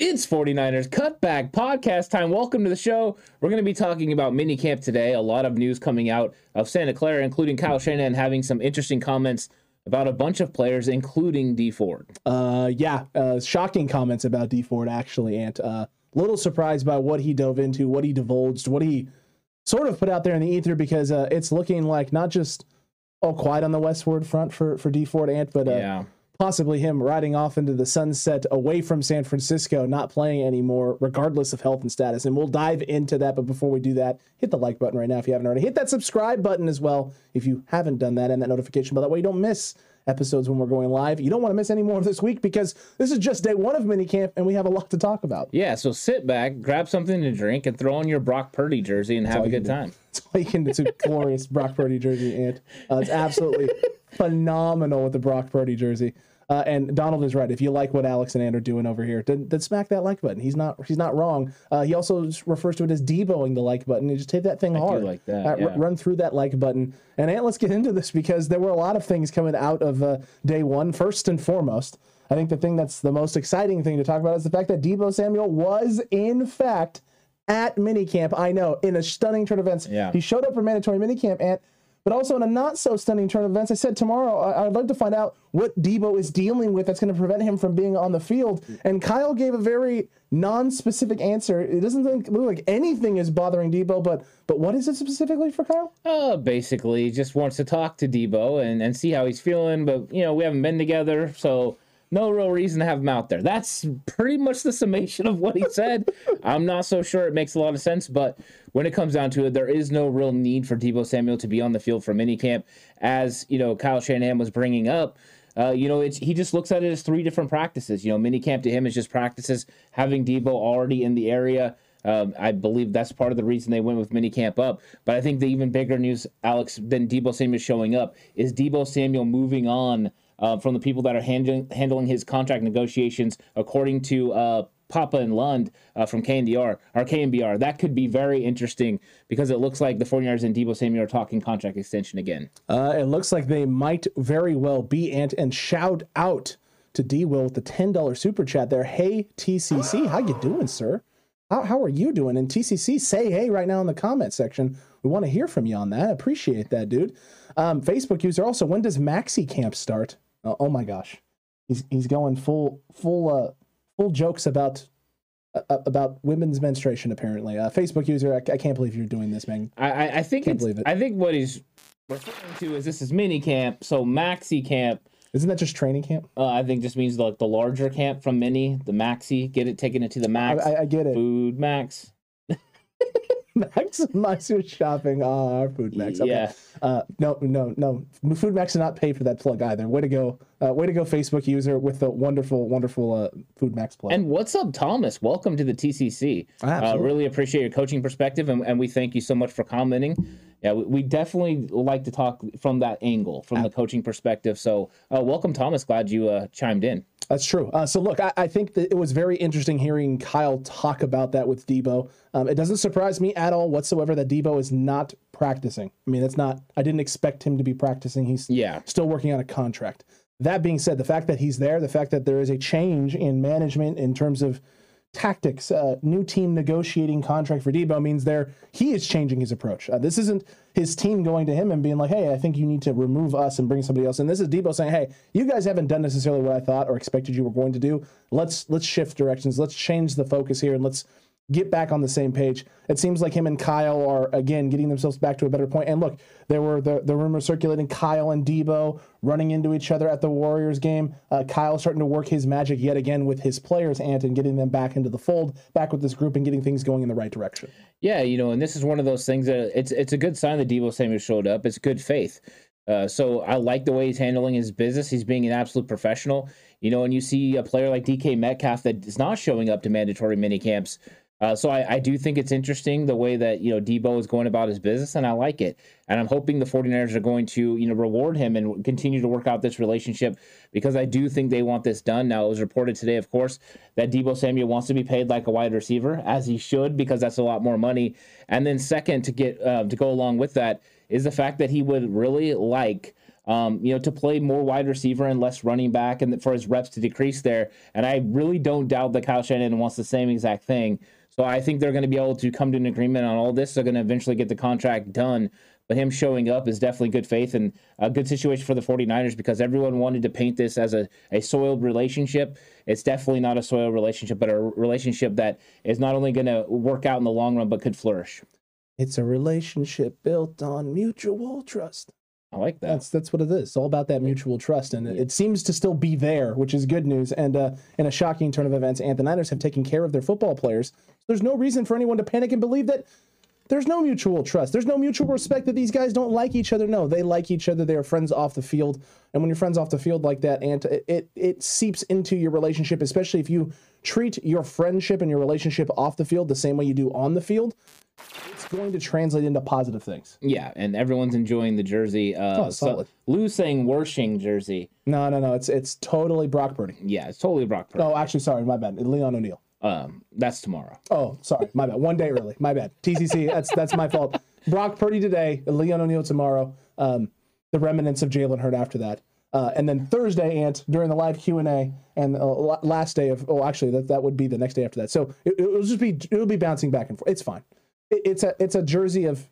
It's 49ers Cutback Podcast time. Welcome to the show. We're going to be talking about minicamp today. A lot of news coming out of Santa Clara, including Kyle Shanahan having some interesting comments about a bunch of players, including Dee Ford. Uh, yeah, uh, shocking comments about Dee Ford, actually, Ant. Uh, little surprised by what he dove into, what he divulged, what he sort of put out there in the ether, because uh, it's looking like not just all quiet on the westward front for, for Dee Ford, Ant, but uh, yeah possibly him riding off into the sunset away from San Francisco, not playing anymore, regardless of health and status. And we'll dive into that. But before we do that, hit the like button right now if you haven't already. Hit that subscribe button as well if you haven't done that, and that notification bell. That way you don't miss episodes when we're going live. You don't want to miss any more of this week because this is just day one of minicamp and we have a lot to talk about. Yeah, so sit back, grab something to drink, and throw on your Brock Purdy jersey and That's have a good time. That's all you can do. It's a glorious Brock Purdy jersey, and uh, it's absolutely phenomenal with the Brock Purdy jersey. Uh, and Donald is right. If you like what Alex and Ant are doing over here, then, then smack that like button. He's not he's not wrong. Uh, he also refers to it as deboing the like button. You just hit that thing I hard. like that. Uh, yeah. r- run through that like button. And Ant, let's get into this because there were a lot of things coming out of uh, day one. First and foremost, I think the thing that's the most exciting thing to talk about is the fact that Deebo Samuel was in fact at minicamp. I know in a stunning turn of events. Yeah. He showed up for mandatory minicamp and but also in a not so stunning turn of events, I said tomorrow I- would like to find out what Deebo is dealing with that's going to prevent him from being on the field. And Kyle gave a very non-specific answer. It doesn't look like anything is bothering Deebo, but but what is it specifically for Kyle? Uh, basically, just wants to talk to Deebo and and see how he's feeling. But you know, we haven't been together, so no real reason to have him out there. That's pretty much the summation of what he said. I'm not so sure it makes a lot of sense, but when it comes down to it, there is no real need for Deebo Samuel to be on the field for minicamp. As you know, Kyle Shanahan was bringing up, uh, you know, it's he just looks at it as three different practices. You know, minicamp to him is just practices. Having Deebo already in the area, um, I believe that's part of the reason they went with minicamp up. But I think the even bigger news, Alex, than Deebo Samuel showing up is Deebo Samuel moving on uh, from the people that are handling handling his contract negotiations, according to uh, Papa and Lund uh, from KNDR or KNBR. That could be very interesting because it looks like the 49ers and Deebo Samuel are talking contract extension again. Uh, it looks like they might very well be. And, shout out to D Will with the $10 super chat there. Hey, TCC, how you doing, sir? How, how are you doing? And TCC, say hey right now in the comment section. We want to hear from you on that. Appreciate that, dude. Um, Facebook user also, when does Maxi Camp start? Oh, oh my gosh, he's he's going full full uh full jokes about uh, about women's menstruation. Apparently, uh, Facebook user, I, I, can't believe you're doing this, man. I I think can't believe it. I think what he's referring to is this is mini camp. So maxi camp Isn't that just training camp? Uh, I think just means like the larger camp from mini, the maxi, get it, taking it to the I, max. I, I get it. Food max. Maximize your shopping. Ah, Food Max. Okay. Yeah. Uh, no, no, no. Food Max did not pay for that plug either. Way to go. Uh, way to go, Facebook user, with the wonderful, wonderful uh, Food Max plug. And what's up, Thomas? Welcome to the TCC. Uh, Absolutely. really appreciate your coaching perspective, and, and we thank you so much for commenting. Yeah, we, we definitely like to talk from that angle, from the coaching perspective. So, uh, welcome, Thomas. Glad you uh, chimed in. That's true. Uh, so look, I, I think that it was very interesting hearing Kyle talk about that with Deebo. Um, it doesn't surprise me at all whatsoever that Deebo is not practicing. I mean, that's not. I didn't expect him to be practicing. He's Yeah. still working on a contract. That being said, the fact that he's there, the fact that there is a change in management in terms of tactics, uh, new team negotiating contract for Deebo means there he is changing his approach. Uh, this isn't his team going to him and being like, "Hey, I think you need to remove us and bring somebody else." And this is Deebo saying, "Hey, you guys haven't done necessarily what I thought or expected you were going to do. Let's let's shift directions. Let's change the focus here and let's." Get back on the same page. It seems like him and Kyle are again getting themselves back to a better point. And look, there were the, the rumors circulating Kyle and Deebo running into each other at the Warriors game. Uh, Kyle starting to work his magic yet again with his players, Ant, and getting them back into the fold, back with this group, and getting things going in the right direction. Yeah, you know, and this is one of those things that it's it's a good sign that Deebo Samuel showed up. It's good faith. Uh, so I like the way he's handling his business. He's being an absolute professional. You know, and you see a player like DK Metcalf that is not showing up to mandatory mini camps. Uh, so I, I do think it's interesting the way that you know Deebo is going about his business, and I like it. And I'm hoping the 49ers are going to you know reward him and continue to work out this relationship because I do think they want this done. Now it was reported today, of course, that Deebo Samuel wants to be paid like a wide receiver, as he should, because that's a lot more money. And then second, to get uh, to go along with that is the fact that he would really like um, you know, to play more wide receiver and less running back, and for his reps to decrease there. And I really don't doubt that Kyle Shanahan wants the same exact thing. So I think they're going to be able to come to an agreement on all this. They're going to eventually get the contract done. But him showing up is definitely good faith and a good situation for the 49ers because everyone wanted to paint this as a, a soiled relationship. It's definitely not a soiled relationship, but a relationship that is not only going to work out in the long run, but could flourish. It's a relationship built on mutual trust. I like that. That's that's what it is. It's all about that mutual trust, and it, it seems to still be there, which is good news. And uh, in a shocking turn of events, and the Niners have taken care of their football players. So there's no reason for anyone to panic and believe that there's no mutual trust. There's no mutual respect that these guys don't like each other. No, they like each other. They are friends off the field, and when you're friends off the field like that, and it it, it seeps into your relationship, especially if you treat your friendship and your relationship off the field the same way you do on the field. It's going to translate into positive things. Yeah, and everyone's enjoying the jersey. Uh, Oh, so solid. Lou saying Worshing jersey. No, no, no. It's it's totally Brock Purdy. Yeah, it's totally Brock Purdy. Oh, actually, sorry, my bad. Leon O'Neal. Um, that's tomorrow. Oh, sorry, my bad. One day early. My bad. TCC. That's that's my fault. Brock Purdy today. Leon O'Neal tomorrow. Um, the remnants of Jalen Hurd after that. Uh, and then Thursday, Ant during the live Q and A, and la- last day of oh, actually that, that would be the next day after that. So it, it'll just be it'll be bouncing back and forth. It's fine. It, it's a it's a jersey of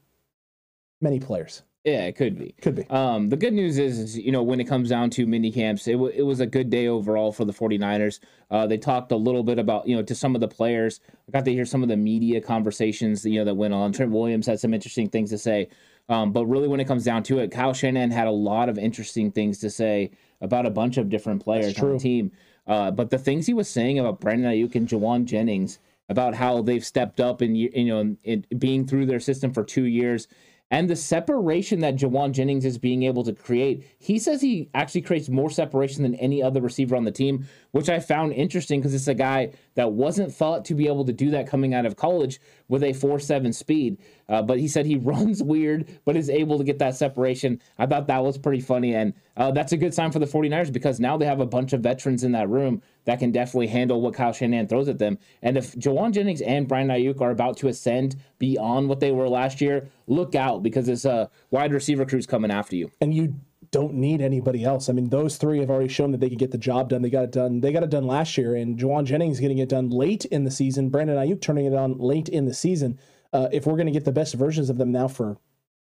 many players. Yeah, it could be. Could be. Um, the good news is, is, you know, when it comes down to mini camps, it, w- it was a good day overall for the 49ers. Uh, they talked a little bit about, you know, to some of the players. I got to hear some of the media conversations, you know, that went on. Trent Williams had some interesting things to say. Um, but really, when it comes down to it, Kyle Shanahan had a lot of interesting things to say about a bunch of different players on the team. Uh, but the things he was saying about Brandon Aiyuk and Jauan Jennings, about how they've stepped up and you know in, in being through their system for two years, and the separation that Jauan Jennings is being able to create, he says he actually creates more separation than any other receiver on the team, which I found interesting because it's a guy that wasn't thought to be able to do that coming out of college with a 4 7 speed. Uh, but he said he runs weird, but is able to get that separation. I thought that was pretty funny. And uh, that's a good sign for the 49ers because now they have a bunch of veterans in that room that can definitely handle what Kyle Shanahan throws at them. And if Jauan Jennings and Brian Aiyuk are about to ascend beyond what they were last year, look out because this uh, wide receiver crew's coming after you. and you don't need anybody else. I mean, those three have already shown that they can get the job done. They got it done. They got it done last year, and Jauan Jennings getting it done late in the season. Brandon Aiyuk turning it on late in the season. Uh, if we're going to get the best versions of them now for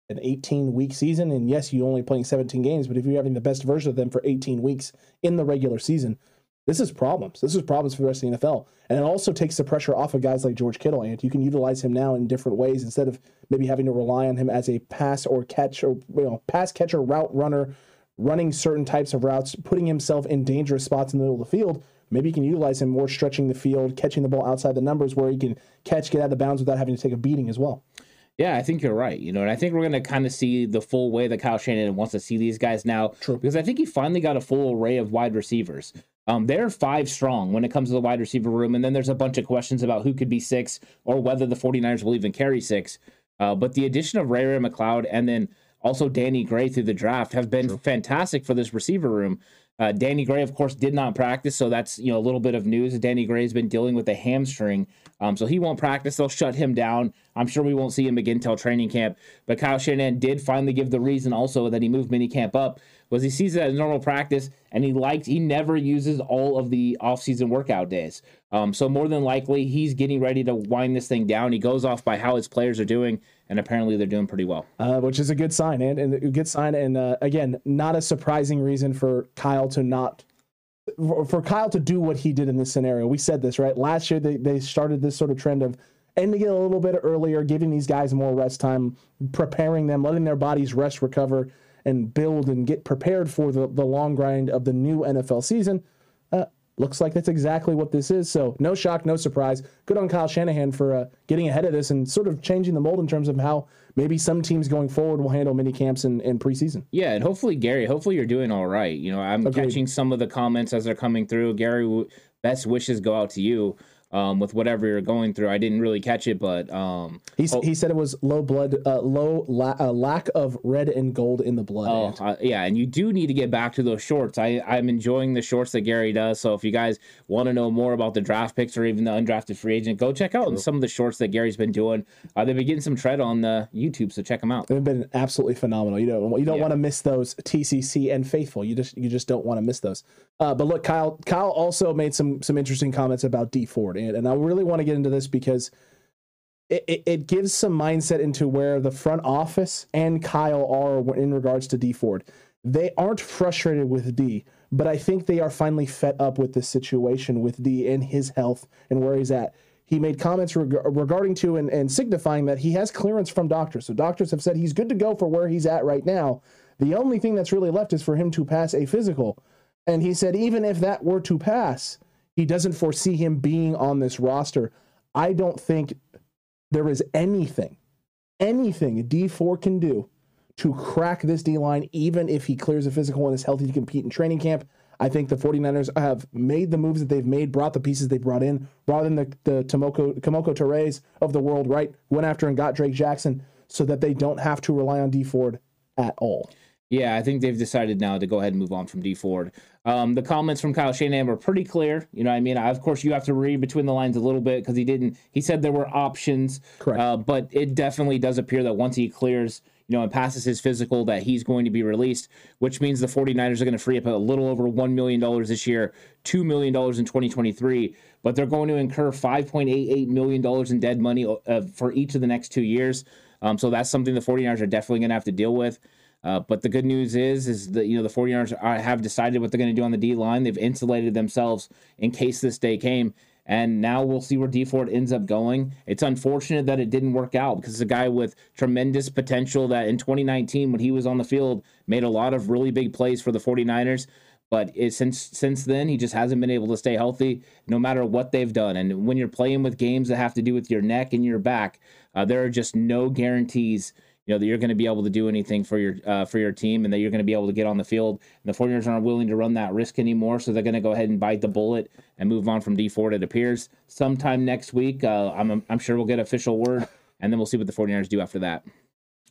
an 18 week season, and yes, you only playing 17 games, but if you're having the best version of them for 18 weeks in the regular season, this is problems. This is problems for the rest of the NFL. And it also takes the pressure off of guys like George Kittle. And you can utilize him now in different ways instead of maybe having to rely on him as a pass or catch or you know pass catcher, route runner, running certain types of routes, putting himself in dangerous spots in the middle of the field. Maybe you can utilize him more stretching the field, catching the ball outside the numbers where he can catch, get out of the bounds without having to take a beating as well. Yeah, I think you're right. You know, and I think we're going to kind of see the full way that Kyle Shanahan wants to see these guys now. True. Because I think he finally got a full array of wide receivers. Um, they're five strong when it comes to the wide receiver room. And then there's a bunch of questions about who could be six or whether the 49ers will even carry six. Uh, but the addition of Ray Ray McCloud and then also Danny Gray through the draft have been True. fantastic for this receiver room. Uh, Danny Gray, of course, did not practice, so that's you know a little bit of news. Danny Gray has been dealing with a hamstring, um, so he won't practice. They'll shut him down. I'm sure we won't see him again until training camp. But Kyle Shanahan did finally give the reason also that he moved minicamp up was he sees it as normal practice, and he liked he never uses all of the offseason workout days. Um, so more than likely, he's getting ready to wind this thing down. He goes off by how his players are doing, and apparently they're doing pretty well, uh, which is a good sign. And, and a good sign, and uh, again, not a surprising reason for Kyle to not for Kyle to do what he did in this scenario. We said this right last year. They they started this sort of trend of ending it a little bit earlier, giving these guys more rest time, preparing them, letting their bodies rest, recover and build and get prepared for the, the long grind of the new NFL season. Uh, looks like that's exactly what this is. So no shock, no surprise. Good on Kyle Shanahan for uh, getting ahead of this and sort of changing the mold in terms of how maybe some teams going forward will handle mini camps and, and preseason. Yeah, and hopefully Gary, hopefully you're doing all right. You know, I'm Agreed. catching some of the comments as they're coming through. Gary, best wishes go out to you um, with whatever you're going through. I didn't really catch it, but um, oh, he said it was low blood, uh, low la- uh, lack of red and gold in the blood. Oh, uh, yeah, and you do need to get back to those shorts. I I'm enjoying the shorts that Gary does. So if you guys want to know more about the draft picks or even the undrafted free agent, go check out True. some of the shorts that Gary's been doing. Uh, they've been getting some tread on the YouTube, so check them out. They've been absolutely phenomenal. You know, you don't yeah. want to miss those TCC and faithful. You just you just don't want to miss those. Uh, but look, Kyle Kyle also made some some interesting comments about Dee Ford, and, I really want to get into this because it, it, it, gives some mindset into where the front office and Kyle are in regards to Dee Ford. They aren't frustrated with Dee, but I think they are finally fed up with this situation with Dee and his health and where he's at. He made comments reg- regarding to and, and signifying that he has clearance from doctors. So doctors have said he's good to go for where he's at right now. The only thing that's really left is for him to pass a physical. And he said, even if that were to pass, he doesn't foresee him being on this roster. I don't think there is anything, anything Dee Ford can do to crack this D line, even if he clears a physical and is healthy to compete in training camp. I think the 49ers have made the moves that they've made, brought the pieces they brought in, brought in the, the Tomoko, Kemoko Turay of the world, right? Went after and got Drake Jackson so that they don't have to rely on Dee Ford at all. Yeah, I think they've decided now to go ahead and move on from Dee Ford. Um, the comments from Kyle Shanahan were pretty clear. You know, I mean, I, of course, you have to read between the lines a little bit because he didn't. He said there were options, correct? Uh, but it definitely does appear that once he clears, you know, and passes his physical, that he's going to be released, which means the 49ers are going to free up a little over $1 million this year, $2 million in 2023, but they're going to incur $5.88 million in dead money uh, for each of the next two years. Um, so that's something the 49ers are definitely going to have to deal with. Uh, but the good news is, is that you know the 49ers are, have decided what they're going to do on the D line. They've insulated themselves in case this day came, and now we'll see where Dee Ford ends up going. It's unfortunate that it didn't work out because it's a guy with tremendous potential that in 2019, when he was on the field, made a lot of really big plays for the 49ers. But it, since since then, he just hasn't been able to stay healthy, no matter what they've done. And when you're playing with games that have to do with your neck and your back, uh, there are just no guarantees you know that you're going to be able to do anything for your uh, for your team and that you're going to be able to get on the field. And the 49ers aren't willing to run that risk anymore, so they're going to go ahead and bite the bullet and move on from Dee Ford. It appears sometime next week. Uh, I'm I'm sure we'll get official word, and then we'll see what the 49ers do after that.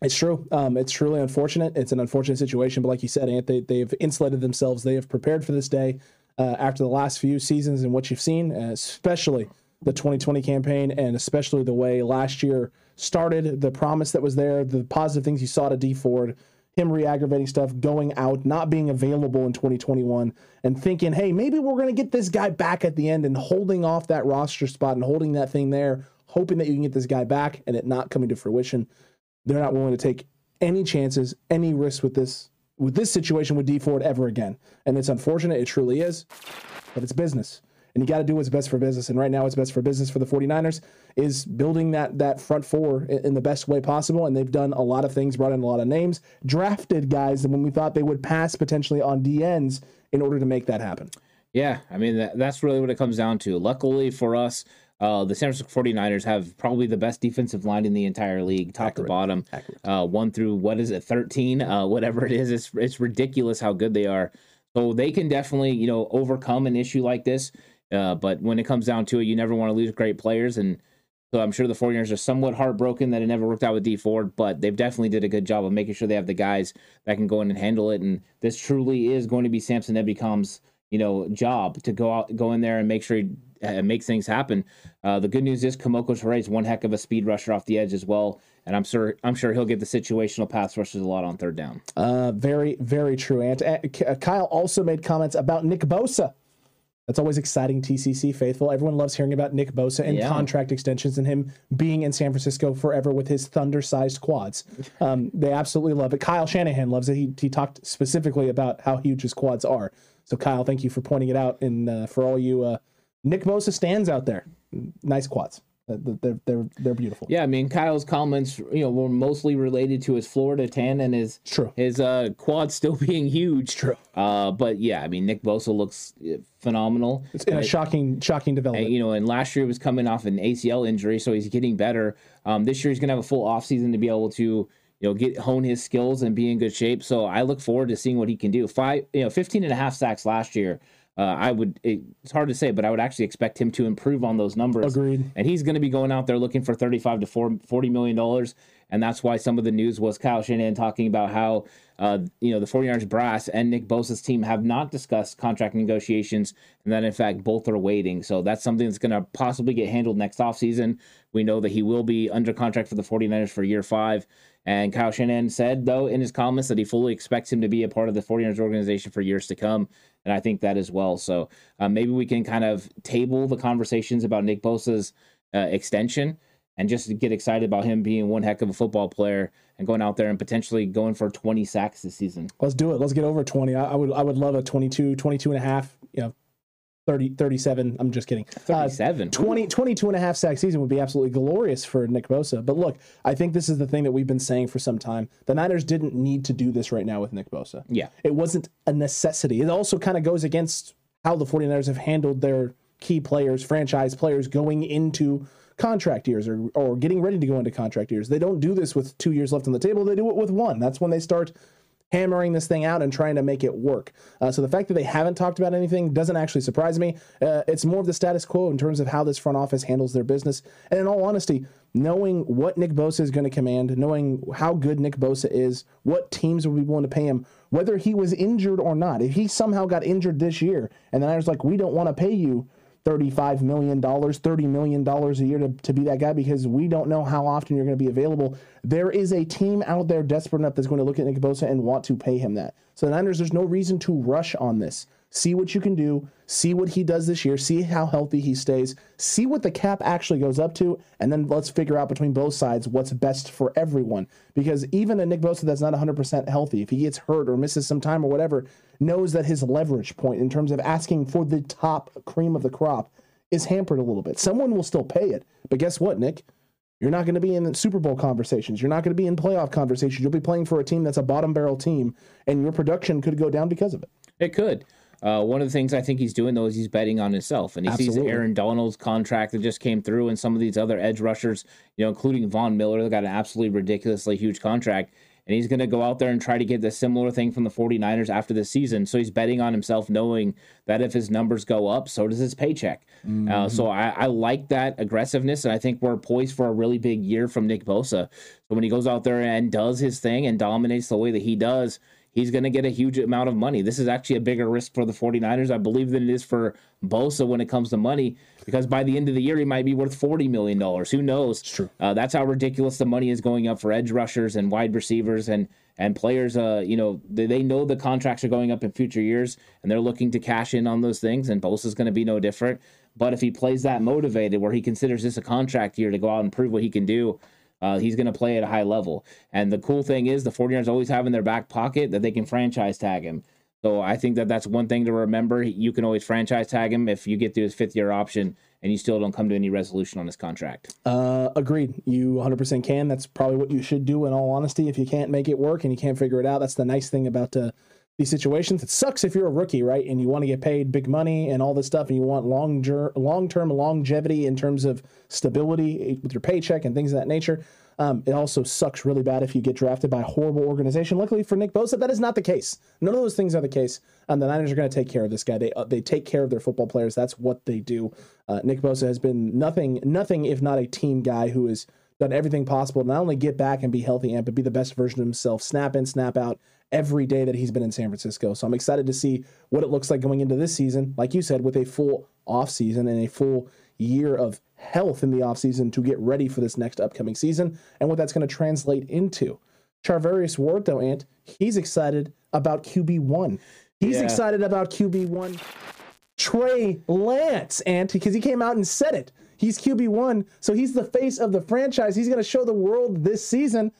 It's true. Um, it's truly unfortunate. It's an unfortunate situation, but like you said, Ant, they, they've insulated themselves. They have prepared for this day uh, after the last few seasons and what you've seen, especially the 2020 campaign, and especially the way last year started, the promise that was there, the positive things you saw to Dee Ford, him re-aggravating stuff, going out, not being available in 2021, and thinking, hey, maybe we're going to get this guy back at the end and holding off that roster spot and holding that thing there, hoping that you can get this guy back and it not coming to fruition. They're not willing to take any chances, any risks with this with this situation with Dee Ford ever again. And it's unfortunate, it truly is, but it's business and you got to do what's best for business. And right now, what's best for business for the 49ers is building that that front four in, in the best way possible. And they've done a lot of things, brought in a lot of names, drafted guys that when we thought they would pass potentially on DNs in order to make that happen. Yeah, I mean that, that's really what it comes down to. Luckily for us, uh, the San Francisco 49ers have probably the best defensive line in the entire league, top Accurate. to bottom. Uh, one through what is it, 13, uh, whatever it is. It's it's ridiculous how good they are. So they can definitely you know overcome an issue like this. Uh, but when it comes down to it, you never want to lose great players. And so I'm sure the 49ers are somewhat heartbroken that it never worked out with Dee Ford, but they've definitely did a good job of making sure they have the guys that can go in and handle it. And this truly is going to be Samson Ebukam's you know job to go out, go in there and make sure he uh, makes things happen. Uh, the good news is Kemoko Turay is one heck of a speed rusher off the edge as well, and I'm sure I'm sure he'll get the situational pass rushes a lot on third down. Uh, very, very true. And uh, Kyle also made comments about Nick Bosa. That's always exciting, TCC faithful. Everyone loves hearing about Nick Bosa and Yeah. contract extensions and him being in San Francisco forever with his thunder-sized quads. Um, they absolutely love it. Kyle Shanahan loves it. He, he talked specifically about how huge his quads are. So, Kyle, thank you for pointing it out. And uh, for all you uh, Nick Bosa stands out there, nice quads. They're, they're, they're beautiful. Yeah, I mean Kyle's comments, you know, were mostly related to his Florida tan and his True. his uh, quad still being huge. True. Uh, but yeah, I mean Nick Bosa looks uh, phenomenal. It's a shocking, shocking development. And, you know, and last year he was coming off an ACL injury, so he's getting better. Um, this year he's gonna have a full offseason to be able to, you know, get hone his skills and be in good shape. So I look forward to seeing what he can do. Five, you know, 15 and a half sacks last year. Uh, I would. It, it's hard to say, but I would actually expect him to improve on those numbers. Agreed. And he's going to be going out there looking for 35 to 40 million dollars, and that's why some of the news was Kyle Shanahan talking about how uh, you know the 49ers brass and Nick Bosa's team have not discussed contract negotiations, and that in fact both are waiting. So that's something that's going to possibly get handled next offseason. We know that he will be under contract for the 49ers for year five. And Kyle Shanahan said, though, in his comments that he fully expects him to be a part of the 49ers organization for years to come. And I think that as well. So uh, maybe we can kind of table the conversations about Nick Bosa's uh, extension and just get excited about him being one heck of a football player and going out there and potentially going for 20 sacks this season. Let's do it. Let's get over 20. I, I would I would love a 22, 22 and a half, you know, 30, 37. I'm just kidding. Uh, 37. 20, 22 and a half sack season would be absolutely glorious for Nick Bosa. But look, I think this is the thing that we've been saying for some time. The Niners didn't need to do this right now with Nick Bosa. Yeah. It wasn't a necessity. It also kind of goes against how the 49ers have handled their key players, franchise players going into contract years or, or getting ready to go into contract years. They don't do this with two years left on the table. They do it with one. That's when they start hammering this thing out and trying to make it work. Uh, so the fact that they haven't talked about anything doesn't actually surprise me. Uh, it's more of the status quo in terms of how this front office handles their business. And in all honesty, knowing what Nick Bosa is going to command, knowing how good Nick Bosa is, what teams would be willing to pay him, whether he was injured or not. If he somehow got injured this year and the Niners like, we don't want to pay you $35 million, $30 million a year to, to be that guy because we don't know how often you're going to be available. There is a team out there desperate enough that's going to look at Nick Bosa and want to pay him that. So the Niners, there's no reason to rush on this. See what you can do, see what he does this year, see how healthy he stays, see what the cap actually goes up to, and then let's figure out between both sides what's best for everyone. Because even a Nick Bosa that's not 100% healthy, if he gets hurt or misses some time or whatever, knows that his leverage point in terms of asking for the top cream of the crop is hampered a little bit. Someone will still pay it. But guess what, Nick? You're not going to be in Super Bowl conversations. You're not going to be in playoff conversations. You'll be playing for a team that's a bottom barrel team, and your production could go down because of it. It could. Uh, one of the things I think he's doing though is he's betting on himself, and he Absolutely. sees Aaron Donald's contract that just came through, and some of these other edge rushers, you know, including Von Miller, that got an absolutely ridiculously huge contract, and he's going to go out there and try to get the similar thing from the 49ers after the season. So he's betting on himself, knowing that if his numbers go up, so does his paycheck. Uh, so I, I like that aggressiveness, and I think we're poised for a really big year from Nick Bosa. So when he goes out there and does his thing and dominates the way that he does he's going to get a huge amount of money. This is actually a bigger risk for the 49ers, I believe, than it is for Bosa when it comes to money, because by the end of the year, he might be worth $40 million. Who knows? true. Uh, that's how ridiculous the money is going up for edge rushers and wide receivers and and players. Uh, you know, they, they know the contracts are going up in future years, and they're looking to cash in on those things, and Bosa's going to be no different. But if he plays that motivated, where he considers this a contract year to go out and prove what he can do, uh, he's going to play at a high level. And the cool thing is, the 49ers always have in their back pocket that they can franchise tag him. So I think that that's one thing to remember. You can always franchise tag him if you get to his fifth year option and you still don't come to any resolution on his contract. Uh, agreed. You 100% can. That's probably what you should do in all honesty. If you can't make it work and you can't figure it out, that's the nice thing about uh, these situations. It sucks if you're a rookie, right? And you want to get paid big money and all this stuff, and you want long long term longevity in terms of stability with your paycheck and things of that nature. Um, it also sucks really bad if you get drafted by a horrible organization. Luckily for Nick Bosa, that is not the case. None of those things are the case. And the Niners are going to take care of this guy. They uh, they take care of their football players. That's what they do. Uh, Nick Bosa has been nothing nothing if not a team guy who has done everything possible to not only get back and be healthy and but be the best version of himself, snap in, snap out every day that he's been in San Francisco. So I'm excited to see what it looks like going into this season, like you said, with a full off season and a full year of health in the offseason to get ready for this next upcoming season and what that's going to translate into. Charvarius Ward, though, Ant, he's excited about QB1. He's yeah. excited about QB1. Trey Lance, Ant, because he came out and said it. He's QB1, so he's the face of the franchise. He's going to show the world this season,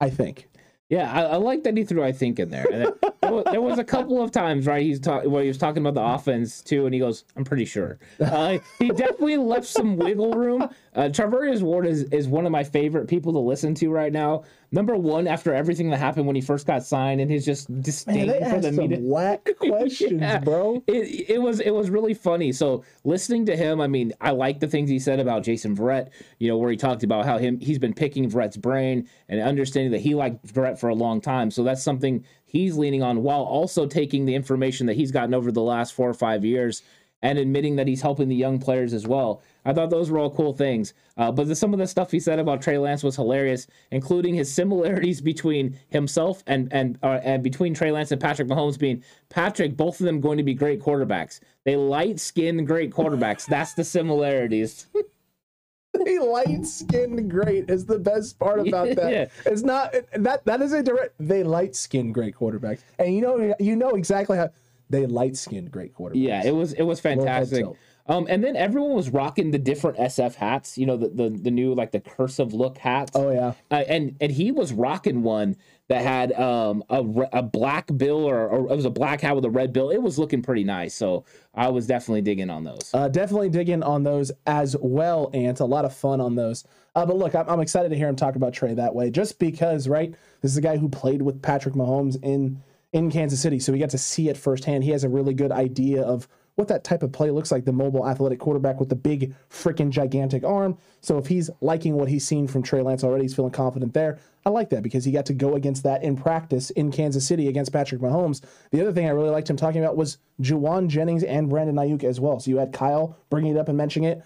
I think. Yeah, I, I, like that he threw "I think" in there. there, was, there, was, a couple of times, right? He's talking where he was talking about the offense too, and he goes, "I'm pretty sure." Uh, he definitely left some wiggle room. Uh, Charvarius Ward is is one of my favorite people to listen to right now number one after everything that happened when he first got signed and his just disdain Man, for the media. Whack questions, yeah. bro. It, it was it was really funny. So listening to him, I mean, I like the things he said about Jason Verrett. You know, where he talked about how him he's been picking Verrett's brain and understanding that he liked Verrett for a long time. So that's something he's leaning on while also taking the information that he's gotten over the last four or five years and admitting that he's helping the young players as well. I thought those were all cool things. Uh, but the, some of the stuff he said about Trey Lance was hilarious, including his similarities between himself and and uh, and between Trey Lance and Patrick Mahomes being Patrick, both of them going to be great quarterbacks. They light skinned great quarterbacks. That's the similarities. they light skinned great is the best part about that. yeah. It's not that that is a direct they light skinned great quarterbacks. And you know you know exactly how they light skinned great quarterbacks. Yeah, it was it was fantastic. Um, and then everyone was rocking the different SF hats, you know, the the, the new like the cursive look hats. Oh yeah, uh, and and he was rocking one that had um, a, a black bill or, or, it was a black hat with a red bill. It was looking pretty nice, so I was definitely digging on those. Uh, definitely digging on those as well, Ant. A lot of fun on those. Uh, but look, I'm, I'm excited to hear him talk about Trey that way, just because, right? This is a guy who played with Patrick Mahomes in in Kansas City, so he got to see it firsthand. He has a really good idea of what that type of play looks like the mobile athletic quarterback with the big freaking gigantic arm. So if he's liking what he's seen from Trey Lance already, he's feeling confident there. I like that because he got to go against that in practice in Kansas City against Patrick Mahomes. The other thing I really liked him talking about was Jauan Jennings and Brandon Aiyuk as well. So you had Kyle bringing it up and mentioning it.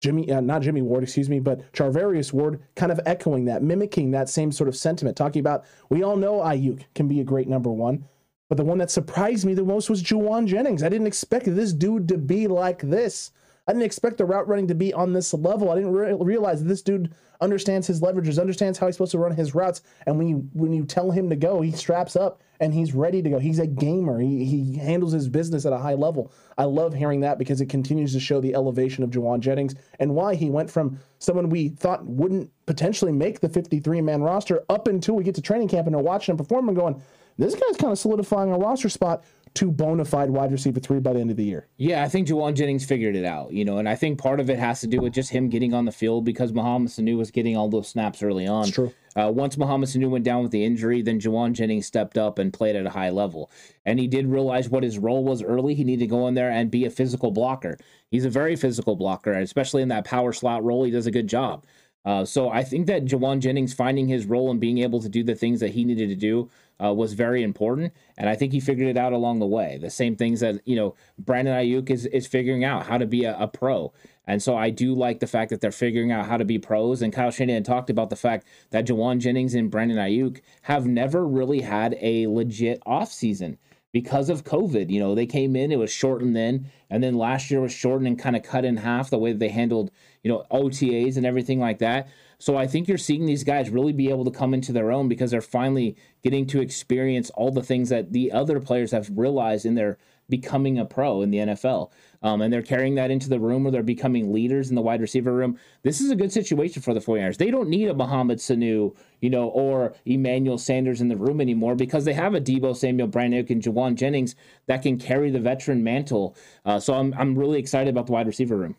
Jimmy, uh, not Jimmy Ward, excuse me, but Charvarius Ward kind of echoing that, mimicking that same sort of sentiment, talking about we all know Aiyuk can be a great number one, but the one that surprised me the most was Jauan Jennings. I didn't expect this dude to be like this. I didn't expect the route running to be on this level. I didn't re- realize that this dude understands his leverages, understands how he's supposed to run his routes. And when you when you tell him to go, he straps up and he's ready to go. He's a gamer. He, he handles his business at a high level. I love hearing that because it continues to show the elevation of Jauan Jennings and why he went from someone we thought wouldn't potentially make the 53 man roster up until we get to training camp and are watching him perform and going, this guy's kind of solidifying a roster spot to bona fide wide receiver three by the end of the year. Yeah, I think Jauan Jennings figured it out, you know, and I think part of it has to do with just him getting on the field because Mohamed Sanu was getting all those snaps early on. It's true. Uh, once Mohamed Sanu went down with the injury, then Jauan Jennings stepped up and played at a high level. And he did realize what his role was early. He needed to go in there and be a physical blocker. He's a very physical blocker, especially in that power slot role. He does a good job. Uh, so I think that Jauan Jennings finding his role and being able to do the things that he needed to do uh, was very important, and I think he figured it out along the way. The same things that you know Brandon Aiyuk is is figuring out how to be a, a pro, and so I do like the fact that they're figuring out how to be pros. And Kyle Shanahan talked about the fact that Jauan Jennings and Brandon Aiyuk have never really had a legit offseason because of COVID. You know, they came in, it was shortened then, and then last year was shortened and kind of cut in half the way that they handled, you know, OTAs and everything like that. So I think you're seeing these guys really be able to come into their own because they're finally getting to experience all the things that the other players have realized in their becoming a pro in the NFL. Um, and they're carrying that into the room where they're becoming leaders in the wide receiver room. This is a good situation for the 49ers. They don't need a Mohamed Sanu, you know, or Emmanuel Sanders in the room anymore because they have a Deebo Samuel, Brandon and Jauan Jennings that can carry the veteran mantle. Uh, so I'm, I'm really excited about the wide receiver room.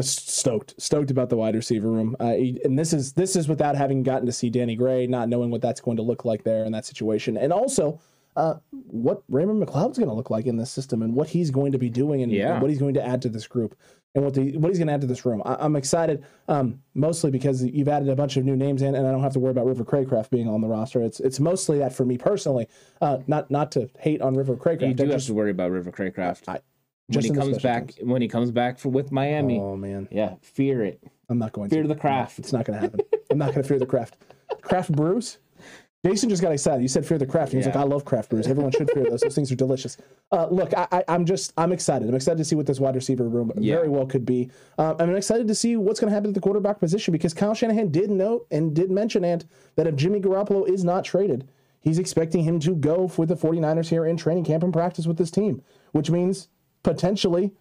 Stoked, stoked about the wide receiver room, uh, and this is this is without having gotten to see Danny Gray, not knowing what that's going to look like there in that situation, and also uh, what Raymond McCloud's going to look like in this system and what he's going to be doing and, Yeah. and what he's going to add to this group and what the what he's going to add to this room. I, I'm excited, um, mostly because you've added a bunch of new names in, and I don't have to worry about River Cracraft being on the roster. It's it's mostly that for me personally, uh, not not to hate on River Cracraft. You I do have just- to worry about River Cracraft. I- when he comes back, when he comes back for with Miami, Oh man, yeah, fear it. I'm not going Fear to fear the craft. It's not going to happen. I'm not going to fear the craft. Craft brews. Jason just got excited. You said fear the craft. He's Yeah. like, I love craft brews. Everyone should fear those. Those things are delicious. Uh, look, I, I, I'm just, I'm excited. I'm excited to see what this wide receiver room Yeah. very well could be. Um, I'm excited to see what's going to happen at the quarterback position because Kyle Shanahan did note and did mention, and that if Jimmy Garoppolo is not traded, he's expecting him to go with the 49ers here in training camp and practice with this team, which means potentially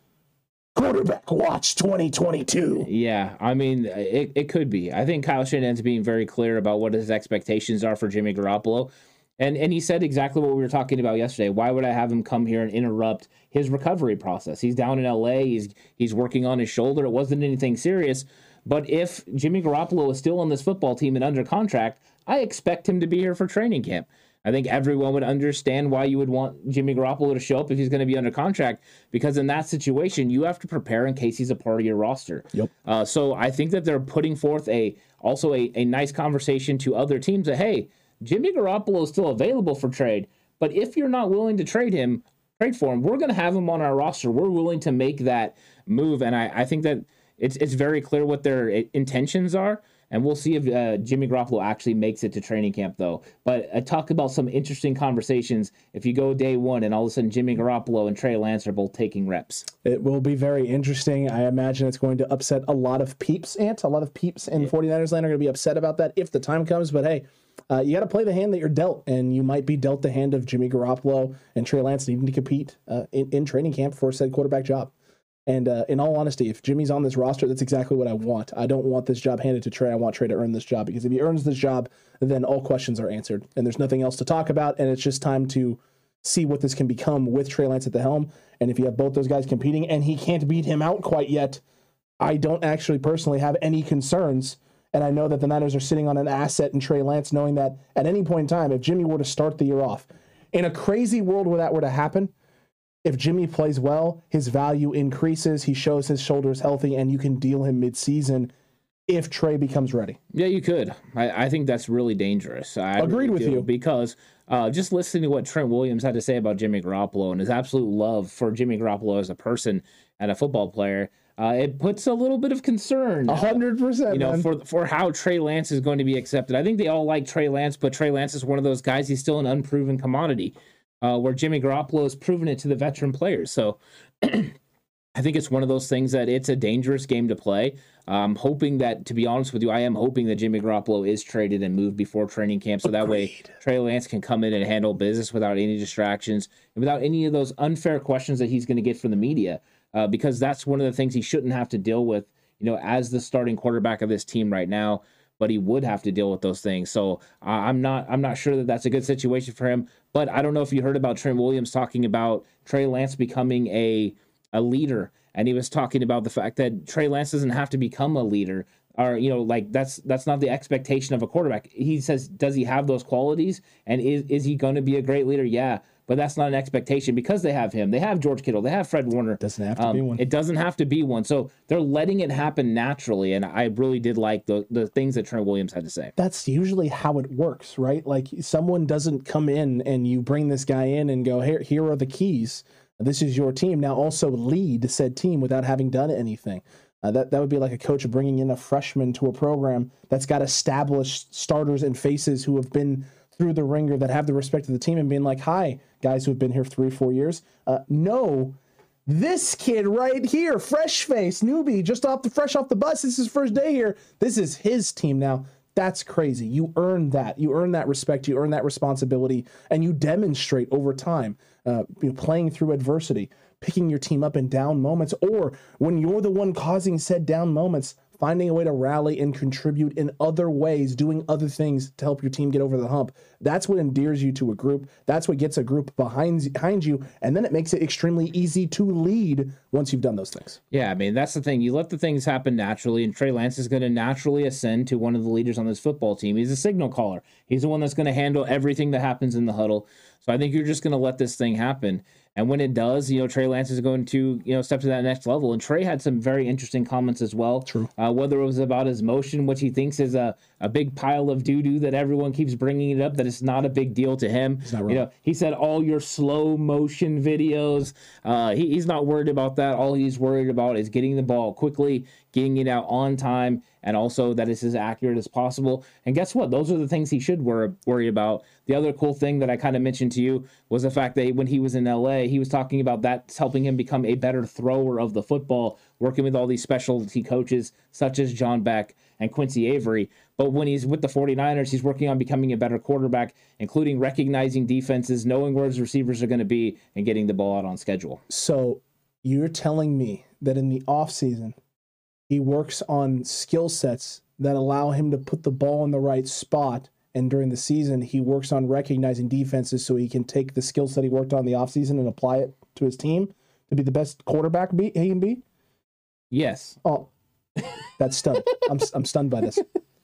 quarterback watch 2022. Yeah, I mean, it, it could be. I think Kyle Shanahan's being very clear about what his expectations are for Jimmy Garoppolo. And and he said exactly what we were talking about yesterday. Why would I have him come here and interrupt his recovery process? He's down in LA. He's he's working on his shoulder. It wasn't anything serious. But if Jimmy Garoppolo is still on this football team and under contract, I expect him to be here for training camp. I think everyone would understand why you would want Jimmy Garoppolo to show up if he's going to be under contract, because in that situation, you have to prepare in case he's a part of your roster. Yep. Uh, so I think that they're putting forth a also a, a nice conversation to other teams that hey, Jimmy Garoppolo is still available for trade, but if you're not willing to trade him, trade for him, we're going to have him on our roster. We're willing to make that move, and I, I think that it's it's very clear what their intentions are. And we'll see if uh, Jimmy Garoppolo actually makes it to training camp, though. But uh, talk about some interesting conversations. If you go day one and all of a sudden Jimmy Garoppolo and Trey Lance are both taking reps, It will be very interesting. I imagine it's going to upset a lot of peeps, Ant. A lot of peeps in 49ers land are going to be upset about that if the time comes. But hey, uh, you got to play the hand that you're dealt, and you might be dealt the hand of Jimmy Garoppolo and Trey Lance needing to compete uh, in, in training camp for said quarterback job. And uh, in all honesty, if Jimmy's on this roster, that's exactly what I want. I don't want this job handed to Trey. I want Trey to earn this job because if he earns this job, then all questions are answered, and there's nothing else to talk about. And it's just time to see what this can become with Trey Lance at the helm. And if you have both those guys competing and he can't beat him out quite yet, I don't actually personally have any concerns. And I know that the Niners are sitting on an asset in Trey Lance, knowing that at any point in time, if Jimmy were to start the year off, in a crazy world where that were to happen, if Jimmy plays well, his value increases. He shows his shoulders healthy, and you can deal him midseason if Trey becomes ready. Yeah, you could. I, I think that's really dangerous. I Agreed really with you. because uh, just listening to what Trent Williams had to say about Jimmy Garoppolo and his absolute love for Jimmy Garoppolo as a person and a football player, uh, it puts a little bit of concern. A hundred percent, You know, man. for for how Trey Lance is going to be accepted. I think they all like Trey Lance, but Trey Lance is one of those guys. He's still an unproven commodity. Uh, where Jimmy Garoppolo has proven it to the veteran players. So I think it's one of those things that it's a dangerous game to play. I'm hoping that, to be honest with you, I am hoping that Jimmy Garoppolo is traded and moved before training camp, so that way Agreed. Trey Lance can come in and handle business without any distractions and without any of those unfair questions that he's going to get from the media, uh, because that's one of the things he shouldn't have to deal with, you know, as the starting quarterback of this team right now. But he would have to deal with those things. So I'm not I'm not sure that that's a good situation for him. But I don't know if you heard about Trent Williams talking about Trey Lance becoming a a leader and he was talking about the fact that Trey Lance doesn't have to become a leader or you know like that's that's not the expectation of a quarterback. He says does he have those qualities and is is he going to be a great leader? Yeah, but that's not an expectation because they have him. They have George Kittle, they have Fred Warner. It doesn't have to Um, be one. It doesn't have to be one. So they're letting it happen naturally and I really did like the the things that Trent Williams had to say. that's usually how it works, right? Like someone doesn't come in and you bring this guy in and go, here, here are the keys. This is your team. Now also lead said team without having done anything. Uh, that, that would be like a coach bringing in a freshman to a program that's got established starters and faces who have been through the ringer that have the respect of the team and being like, hi, guys who have been here three, four years. Uh, no, this kid right here, fresh face, newbie, just off the fresh off the bus. This is his first day here. This is his team now. that's crazy. You earn that. You earn that respect. You earn that responsibility, and you demonstrate over time, uh, you know, playing through adversity, picking your team up in down moments, or when you're the one causing said down moments, finding a way to rally and contribute in other ways, doing other things to help your team get over the hump. That's what endears you to a group. That's what gets a group behind behind you, and then it makes it extremely easy to lead once you've done those things. Yeah, I mean that's the thing. You let the things happen naturally, and Trey Lance is going to naturally ascend to one of the leaders on this football team. He's a signal caller. He's the one that's going to handle everything that happens in the huddle. So I think you're just going to let this thing happen. And when it does, you know, Trey Lance is going to, you know, step to that next level. And Trey had some very interesting comments as well. True. Uh, whether it was about his motion, which he thinks is a, a big pile of doo doo that everyone keeps bringing it up, that it's not a big deal to him. You know, he said all your slow motion videos. Uh, he, he's not worried about that. All he's worried about is getting the ball quickly, getting it out on time, and also that it's as accurate as possible. And guess what? Those are the things he should worry, worry about. The other cool thing that I kind of mentioned to you was the fact that when he was in LA, he was talking about that's helping him become a better thrower of the football, working with all these specialty coaches such as John Beck and Quincy Avery. But when he's with the 49ers, he's working on becoming a better quarterback, including recognizing defenses, knowing where his receivers are going to be, and getting the ball out on schedule. So you're telling me that in the offseason, he works on skill sets that allow him to put the ball in the right spot. And during the season, he works on recognizing defenses so he can take the skill set he worked on the offseason and apply it to his team to be the best quarterback be, he can be. Yes. Oh, that's stunned. I'm, I'm stunned by this.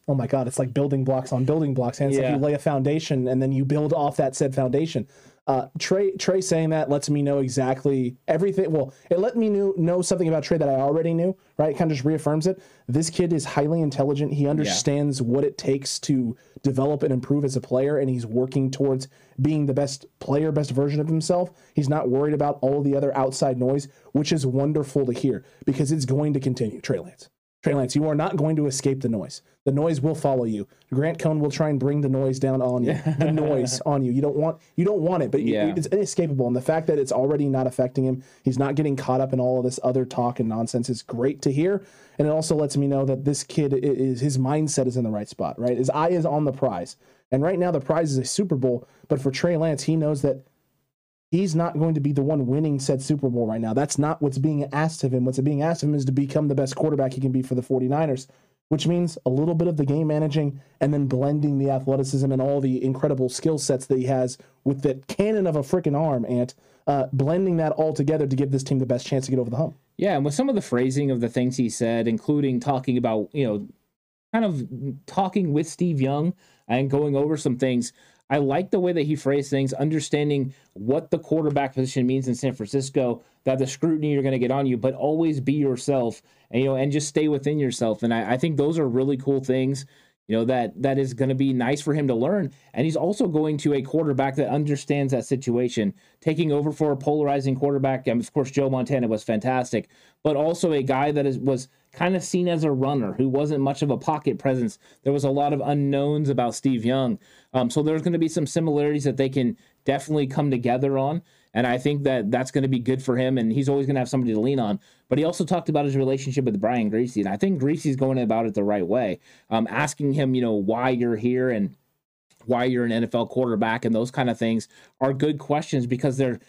Oh my God, it's like building blocks on building blocks. And it's Yeah. like you lay a foundation and then you build off that said foundation. Uh, Trey Trey saying that lets me know exactly everything. Well, it let me know, know something about Trey that I already knew, right? It kind of just reaffirms it. This kid is highly intelligent. He understands what it takes to develop and improve as a player, and he's working towards being the best player, best version of himself. He's not worried about all the other outside noise, which is wonderful to hear because it's going to continue. Trey Lance. Trey Lance, you are not going to escape the noise. The noise will follow you. Grant Cohn will try and bring the noise down on you. The noise on you. You don't want you don't want it, but Yeah. it's inescapable. And the fact that it's already not affecting him, he's not getting caught up in all of this other talk and nonsense is great to hear. And it also lets me know that this kid is his mindset is in the right spot, right? His eye is on the prize. And right now the prize is a Super Bowl, but for Trey Lance, he knows that he's not going to be the one winning said Super Bowl right now. That's not what's being asked of him. What's being asked of him is to become the best quarterback he can be for the 49ers, which means a little bit of the game managing and then blending the athleticism and all the incredible skill sets that he has with that cannon of a freaking arm, Ant, uh, blending that all together to give this team the best chance to get over the hump. Yeah, and with some of the phrasing of the things he said, including talking about, you know, kind of talking with Steve Young and going over some things, I like the way that he phrased things, understanding what the quarterback position means in San Francisco, that the scrutiny you're going to get on you, but always be yourself and you know, and just stay within yourself. And I, I think those are really cool things. You know that that is going to be nice for him to learn, and he's also going to a quarterback that understands that situation, taking over for a polarizing quarterback. And of course, Joe Montana was fantastic, but also a guy that is was kind of seen as a runner who wasn't much of a pocket presence. There was a lot of unknowns about Steve Young, um, so there's going to be some similarities that they can definitely come together on. And I think that that's going to be good for him, and he's always going to have somebody to lean on. But he also talked about his relationship with Brian Griese, and I think Griese's going about it the right way, um, asking him, you know, why you're here and why you're an NFL quarterback and those kind of things are good questions because they're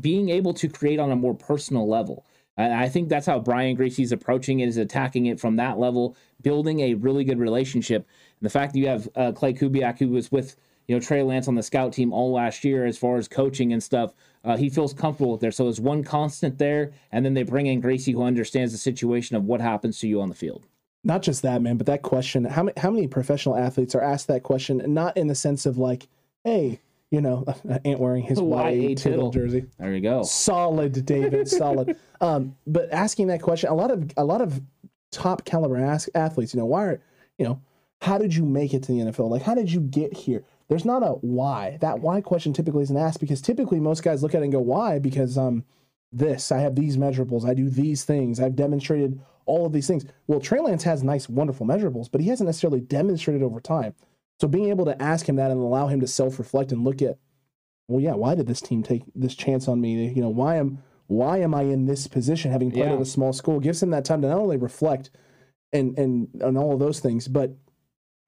being able to create on a more personal level. And I think that's how Brian Griese's approaching it, is attacking it from that level, building a really good relationship. And the fact that you have uh, Klay Kubiak, who was with you know Trey Lance on the scout team all last year, as far as coaching and stuff, uh, he feels comfortable with there. So there's one constant there, and then they bring in Gracie, who understands the situation of what happens to you on the field. Not just that, man, but that question. How many how many professional athletes are asked that question? Not in the sense of like, hey, you know, Ant wearing his Why Y a Tittle Tittle? jersey. There you go. Solid, David. solid. Um, but asking that question, a lot of a lot of top caliber ask athletes, you know, why are you know, how did you make it to the NFL? Like, how did you get here? There's not a why. That why question typically isn't asked because typically most guys look at it and go, why? Because um, this, I have these measurables, I do these things, I've demonstrated all of these things. Well, Trey Lance has nice, wonderful measurables, but he hasn't necessarily demonstrated over time. So being able to ask him that and allow him to self-reflect and look at, well, yeah, why did this team take this chance on me? You know, why am why am I in this position, having played Yeah. at a small school? Gives him that time to not only reflect and and and all of those things, but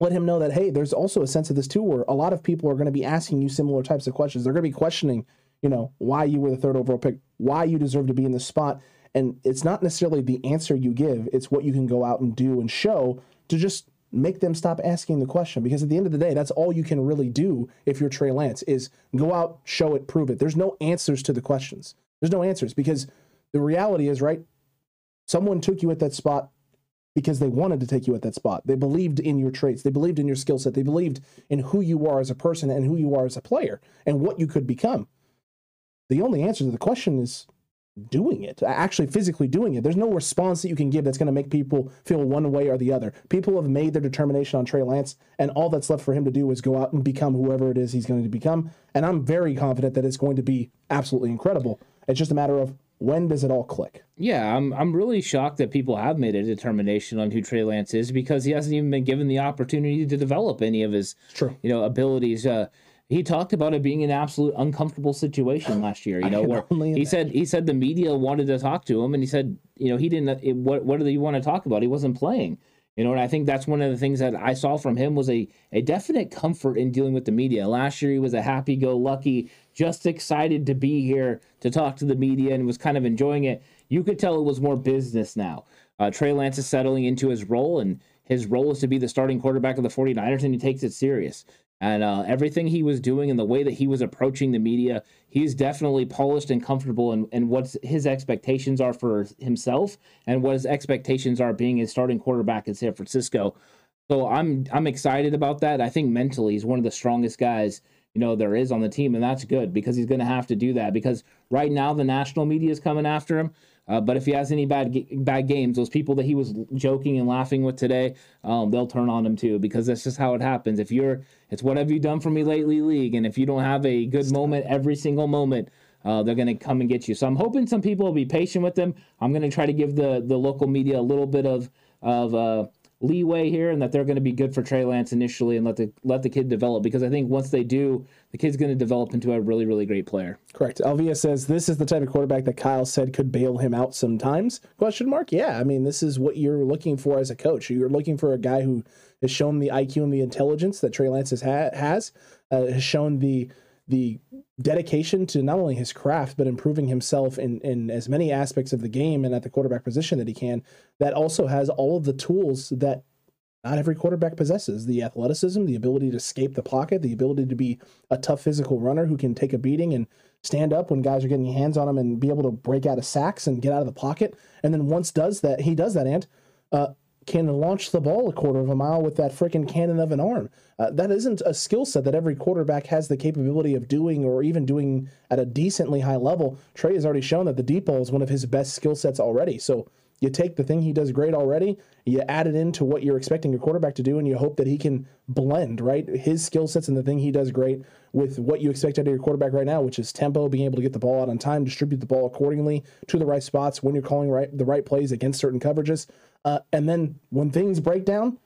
let him know that hey, there's also a sense of this too, where a lot of people are going to be asking you similar types of questions. They're going to be questioning, you know, why you were the third overall pick, why you deserve to be in this spot, and it's not necessarily the answer you give; it's what you can go out and do and show to just make them stop asking the question. Because at the end of the day, that's all you can really do if you're Trey Lance is go out, show it, prove it. There's no answers to the questions. There's no answers because the reality is right. Someone took you at that spot because they wanted to take you at that spot. They believed in your traits. They believed in your skill set. They believed in who you are as a person and who you are as a player and what you could become. The only answer to the question is doing it, actually physically doing it. There's no response that you can give that's going to make people feel one way or the other. People have made their determination on Trey Lance, and all that's left for him to do is go out and become whoever it is he's going to become. And I'm very confident that it's going to be absolutely incredible. It's just a matter of when does it all click? Yeah, I'm I'm really shocked that people have made a determination on who Trey Lance is because he hasn't even been given the opportunity to develop any of his True. you know abilities. Uh, he talked about it being an absolute uncomfortable situation last year. You know, where he imagine. said he said the media wanted to talk to him, and he said, you know, he didn't. It, what what do you want to talk about? He wasn't playing. You know, and I think that's one of the things that I saw from him was a, a definite comfort in dealing with the media. Last year, he was a happy go lucky, just excited to be here to talk to the media and was kind of enjoying it. You could tell it was more business now. Uh, Trey Lance is settling into his role, and his role is to be the starting quarterback of the 49ers, and he takes it serious. And uh, everything he was doing and the way that he was approaching the media, he's definitely polished and comfortable in, in what his expectations are for himself and what his expectations are being a starting quarterback in San Francisco. So I'm I'm excited about that. I think mentally he's one of the strongest guys you know there is on the team, and that's good because he's going to have to do that because right now the national media is coming after him. Uh, but if he has any bad bad games, those people that he was joking and laughing with today, um, they'll turn on him too because that's just how it happens. If you're, it's what have you done for me lately, league, and if you don't have a good moment every single moment, uh, they're going to come and get you. So I'm hoping some people will be patient with them. I'm going to try to give the the local media a little bit of of uh, leeway here and that they're going to be good for Trey Lance initially and let the let the kid develop because I think once they do, the kid's going to develop into a really really great player. Correct. Alvia says this is the type of quarterback that Kyle said could bail him out sometimes. Question mark? Yeah, I mean this is what you're looking for as a coach. You're looking for a guy who has shown the IQ and the intelligence that Trey Lance has has uh, has shown the the dedication to not only his craft but improving himself in in as many aspects of the game and at the quarterback position that he can that also has all of the tools that not every quarterback possesses. The athleticism the ability to escape the pocket the ability to be a tough physical runner who can take a beating and stand up when guys are getting hands on him and be able to break out of sacks and get out of the pocket. And then once does that he does that and uh, can launch the ball a quarter of a mile with that freaking cannon of an arm. Uh, that isn't a skill set that every quarterback has the capability of doing or even doing at a decently high level. Trey has already shown that the deep ball is one of his best skill sets already. So you take the thing he does great already, you add it into what you're expecting your quarterback to do, and you hope that he can blend, right? His skill sets and the thing he does great with what you expect out of your quarterback right now, which is tempo, being able to get the ball out on time, distribute the ball accordingly to the right spots when you're calling right the right plays against certain coverages. Uh, and then when things break down,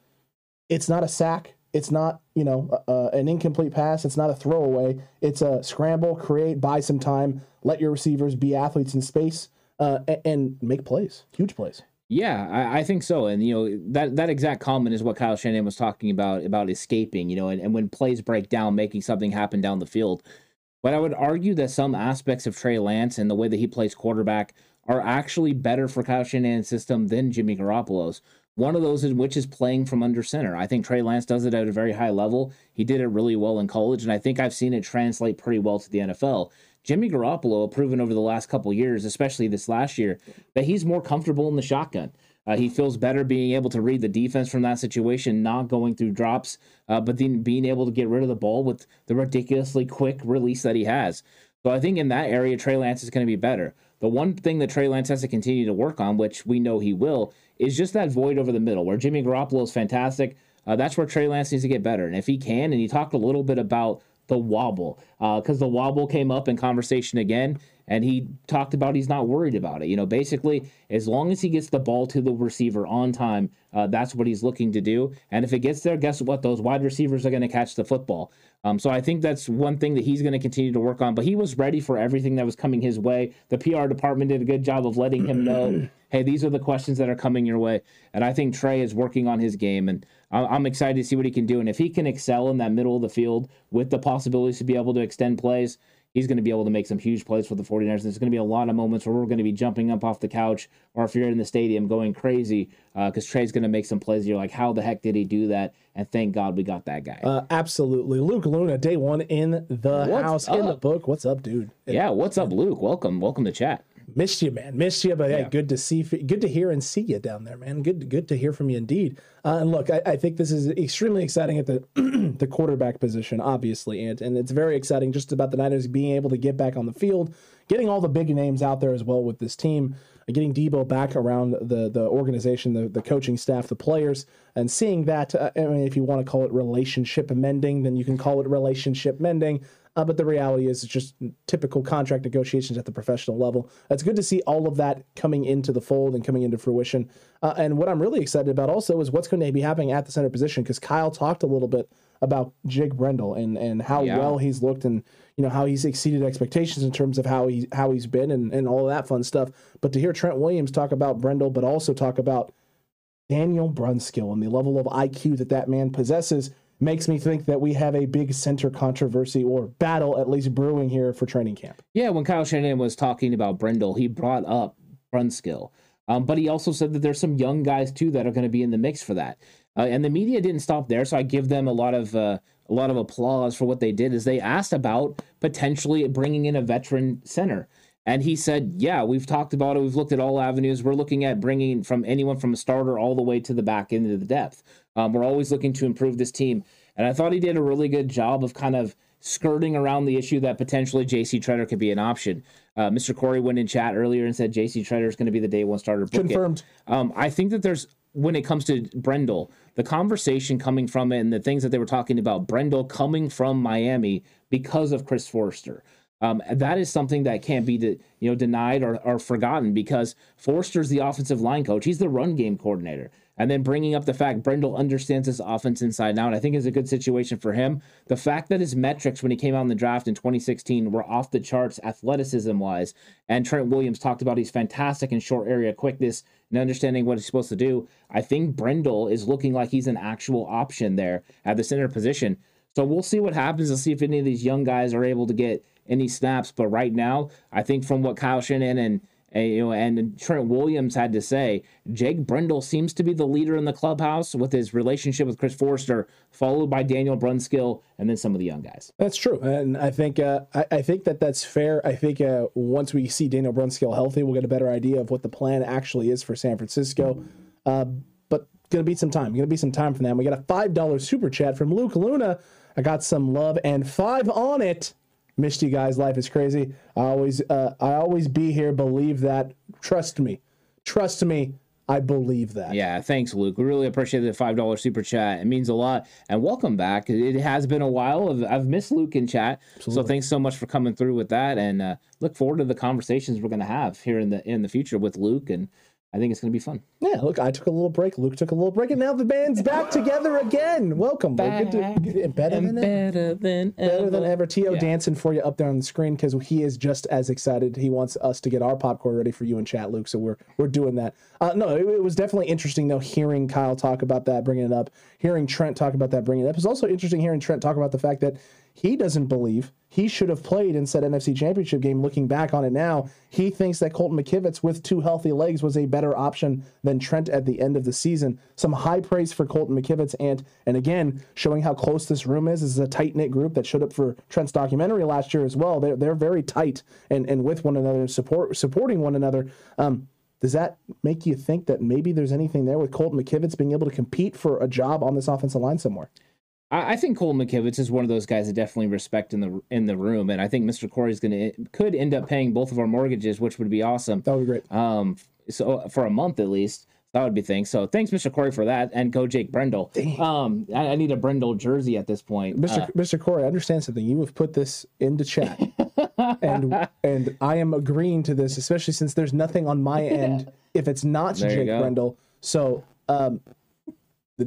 it's not a sack. It's not, you know, uh, an incomplete pass. It's not a throwaway. It's a scramble, create, buy some time, let your receivers be athletes in space, uh, and, make plays, huge plays. Yeah, I, I, think so. And you know that that exact comment is what Kyle Shanahan was talking about about escaping. You know, and, and when plays break down, making something happen down the field. But I would argue that some aspects of Trey Lance and the way that he plays quarterback are actually better for Kyle Shanahan's system than Jimmy Garoppolo's. One of those is which is playing from under center. I think Trey Lance does it at a very high level. He did it really well in college, and I think I've seen it translate pretty well to the NFL. Jimmy Garoppolo proven over the last couple years, especially this last year, that he's more comfortable in the shotgun. Uh, he feels better being able to read the defense from that situation, not going through drops, uh, but then being able to get rid of the ball with the ridiculously quick release that he has. So I think in that area, Trey Lance is going to be better. The one thing that Trey Lance has to continue to work on, which we know he will, is just that void over the middle where Jimmy Garoppolo is fantastic. Uh, that's where Trey Lance needs to get better. And if he can, and he talked a little bit about the wobble because uh, the wobble came up in conversation again. and he talked about he's not worried about it. You know, basically, as long as he gets the ball to the receiver on time, uh, that's what he's looking to do. And if it gets there, guess what? Those wide receivers are going to catch the football. Um, so I think that's one thing that he's going to continue to work on. But he was ready for everything that was coming his way. The PR department did a good job of letting him know, hey, these are the questions that are coming your way. And I think Trey is working on his game, and I'm excited to see what he can do. And if he can excel in that middle of the field with the possibilities to be able to extend plays, he's going to be able to make some huge plays for the 49ers. There's going to be a lot of moments where we're going to be jumping up off the couch, or if you're in the stadium, going crazy because uh, Trey's going to make some plays. You're like, how the heck did he do that? And thank God we got that guy. Uh, absolutely. Luke Luna, day one in the what's house, up? in the book. What's up, dude? Yeah, what's up, Luke? Welcome. Welcome to chat. Missed you, man. Missed you, but yeah. hey, good to see, good to hear and see you down there, man. Good, good to hear from you indeed. Uh, and look, I, I, think this is extremely exciting at the the quarterback position, obviously, and and it's very exciting just about the Niners being able to get back on the field, getting all the big names out there as well with this team, getting Deebo back around the the organization, the the coaching staff, the players, and seeing that. Uh, I mean, if you want to call it relationship mending, then you can call it relationship mending. Uh, but the reality is, it's just typical contract negotiations at the professional level. It's good to see all of that coming into the fold and coming into fruition. Uh, and what I'm really excited about also is what's going to be happening at the center position because Kyle talked a little bit about Jake Brendel and and how yeah. well he's looked and you know how he's exceeded expectations in terms of how he how he's been and, and all that fun stuff. But to hear Trent Williams talk about Brendel, but also talk about Daniel Brunskill and the level of IQ that that man possesses makes me think that we have a big center controversy or battle at least brewing here for training camp. Yeah, when Kyle Shanahan was talking about Brendel, he brought up Brunskill. Um, but he also said that there's some young guys too that are going to be in the mix for that. Uh, and the media didn't stop there, so I give them a lot of uh, a lot of applause for what they did. Is they asked about potentially bringing in a veteran center. And he said, Yeah, we've talked about it. We've looked at all avenues. We're looking at bringing from anyone from a starter all the way to the back end of the depth. Um, we're always looking to improve this team. And I thought he did a really good job of kind of skirting around the issue that potentially JC Tretter could be an option. Uh, Mr. Corey went in chat earlier and said JC Tretter is going to be the day one starter. Confirmed. Um, I think that there's, when it comes to Brendel, the conversation coming from it and the things that they were talking about, Brendel coming from Miami because of Chris Foerster. Um, that is something that can't be de- you know denied or, or forgotten because Foerster's the offensive line coach. He's the run game coordinator. And then bringing up the fact Brendel understands this offense inside now, and out, I think is a good situation for him. The fact that his metrics when he came out in the draft in 2016 were off the charts athleticism wise, and Trent Williams talked about he's fantastic in short area quickness and understanding what he's supposed to do. I think Brendel is looking like he's an actual option there at the center position. So we'll see what happens and see if any of these young guys are able to get any snaps. But right now, I think from what Kyle Shanahan and, you know and Trent Williams had to say, Jake Brendel seems to be the leader in the clubhouse with his relationship with Chris Foerster, followed by Daniel Brunskill, and then some of the young guys. That's true, and I think uh, I, I, think that that's fair. I think uh, once we see Daniel Brunskill healthy, we'll get a better idea of what the plan actually is for San Francisco. Uh, but gonna be some time. Gonna be some time from them. We got a five dollar super chat from Luke Luna. I got some love and five on it. Missed you guys. Life is crazy. I always, uh, I always be here. Believe that. Trust me. Trust me. I believe that. Yeah, thanks, Luke. We really appreciate the five dollar super chat. It means a lot. And welcome back. It has been a while. I've, missed Luke in chat, Absolutely. so thanks so much for coming through with that. And uh, look forward to the conversations we're going to have here in the in the future with Luke and I think it's going to be fun. Yeah, look, I took a little break. Luke took a little break, and now the band's back together again. Welcome. Back to, better than better than better ever. than ever. Tio yeah. dancing for you up there on the screen because he is just as excited. He wants us to get our popcorn ready for you in chat, Luke. So we're we're doing that. Uh, no, it, it, was definitely interesting though hearing Kyle talk about that, bringing it up. Hearing Trent talk about that, bringing it up. It was also interesting hearing Trent talk about the fact that he doesn't believe he should have played in said NFC Championship game. Looking back on it now, he thinks that Colton McKivitz with two healthy legs was a better option than Trent at the end of the season. Some high praise for Colton McKivitz, and and again showing how close this room is. This is a tight knit group that showed up for Trent's documentary last year as well. They're they're very tight and and with one another, support supporting one another. Um, does that make you think that maybe there's anything there with Colton McKivitz being able to compete for a job on this offensive line somewhere? I, I think Cole McKivitz is one of those guys that definitely respect in the in the room, and I think Mr. Corey is going to could end up paying both of our mortgages, which would be awesome. That would be great. Um, so for a month at least. That would be things. So thanks, Mr. Corey, for that, and go Jake Brendel. Um, I, I need a Brendel jersey at this point. Mr. Uh, Mr. Corey, I understand something. You have put this into chat, and and I am agreeing to this, especially since there's nothing on my end if it's not There Jake. Brendel. So um,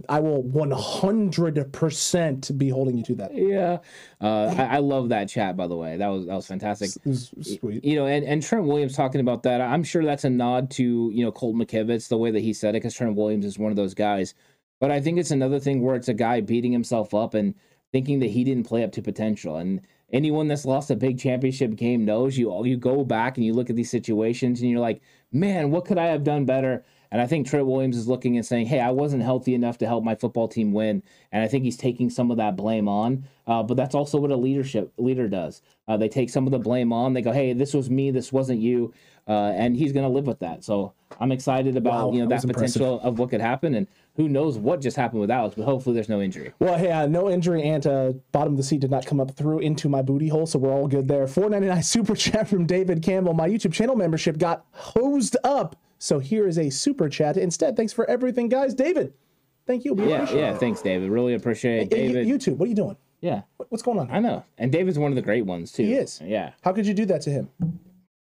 I will 100% be holding you to that. yeah, uh, I, I love that chat. By the way, that was that was fantastic. Was sweet. You know, and, and Trent Williams talking about that. I'm sure that's a nod to you know Colt McKivitz the way that he said it because Trent Williams is one of those guys. But I think it's another thing where it's a guy beating himself up and thinking that he didn't play up to potential. And anyone that's lost a big championship game knows you. All you go back and you look at these situations and you're like, man, what could I have done better? And I think Trent Williams is looking and saying, hey, I wasn't healthy enough to help my football team win. And I think he's taking some of that blame on. Uh, but that's also what a leadership leader does. Uh, they take some of the blame on. They go, hey, this was me. This wasn't you. Uh, and he's going to live with that. So I'm excited about Wow, you know that that, was impressive. potential of what could happen. And who knows what just happened with Alex. But hopefully there's no injury. Well, hey, uh, no injury and uh, bottom of the seat did not come up through into my booty hole, so we're all good there. 499 super chat from David Campbell. My YouTube channel membership got hosed up, so here is a super chat instead. Thanks for everything, guys. David, thank you. We Yeah, appreciate yeah. Thanks, David. Really appreciate it. Hey, David. you- YouTube, what are you doing? yeah, What's going on? I know. And David's one of the great ones too. He is. Yeah. How could you do that to him?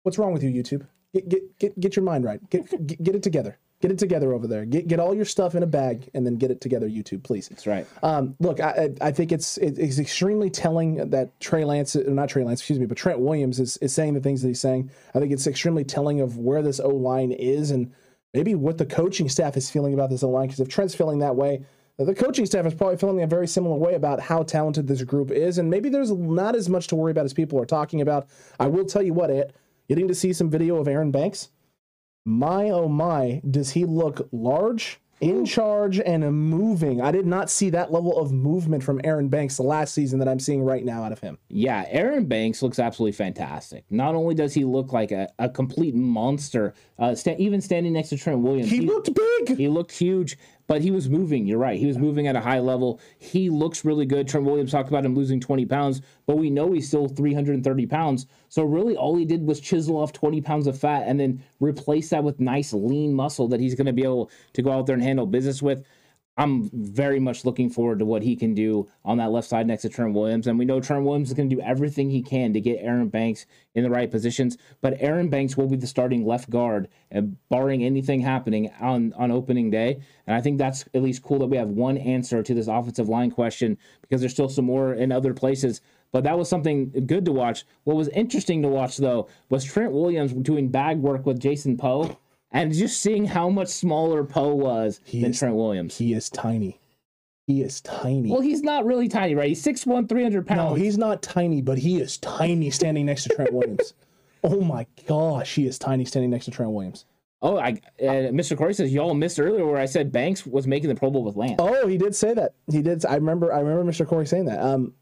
What's wrong with you, YouTube? Get get get, get your mind right. Get, get get it together. Get it together over there. Get get all your stuff in a bag and then get it together, YouTube, please. That's right. Um, look, I, I think it's it's extremely telling that Trey Lance, uh, not Trey Lance, excuse me, but Trent Williams is, is saying the things that he's saying. I think it's extremely telling of where this O line is and maybe what the coaching staff is feeling about this O line. Because if Trent's feeling that way, the coaching staff is probably feeling a very similar way about how talented this group is, and maybe there's not as much to worry about as people are talking about. I will tell you what, Ed, getting to see some video of Aaron Banks, my oh my, does he look large, in charge, and moving? I did not see that level of movement from Aaron Banks the last season that I'm seeing right now out of him. Yeah, Aaron Banks looks absolutely fantastic. Not only does he look like a, a complete monster, uh, sta- even standing next to Trent Williams, He looked big. He looked huge, but he was moving. You're right. He was moving at a high level. He looks really good. Trent Williams talked about him losing 20 pounds, but we know he's still 330 pounds. So really, all he did was chisel off 20 pounds of fat and then replace that with nice lean muscle that he's going to be able to go out there and handle business with. I'm very much looking forward to what he can do on that left side next to Trent Williams. And we know Trent Williams is going to do everything he can to get Aaron Banks in the right positions. But Aaron Banks will be the starting left guard, barring anything happening on, on opening day. And I think that's at least cool that we have one answer to this offensive line question because there's still some more in other places. But that was something good to watch. What was interesting to watch, though, was Trent Williams doing bag work with Jason Poe. And just seeing how much smaller Poe was than is- Trent Williams. He is tiny. He is tiny. Well, he's not really tiny, right? He's 6'1", 300 pounds. no, he's not tiny, but he is tiny standing next to Trent Williams. oh my gosh, he is tiny standing next to Trent Williams. oh, I, uh, Mr. Corey says y'all missed earlier where I said Banks was making the Pro Bowl with Lance. Oh, he did say that. He did. I remember. I remember Mr. Corey saying that. Um,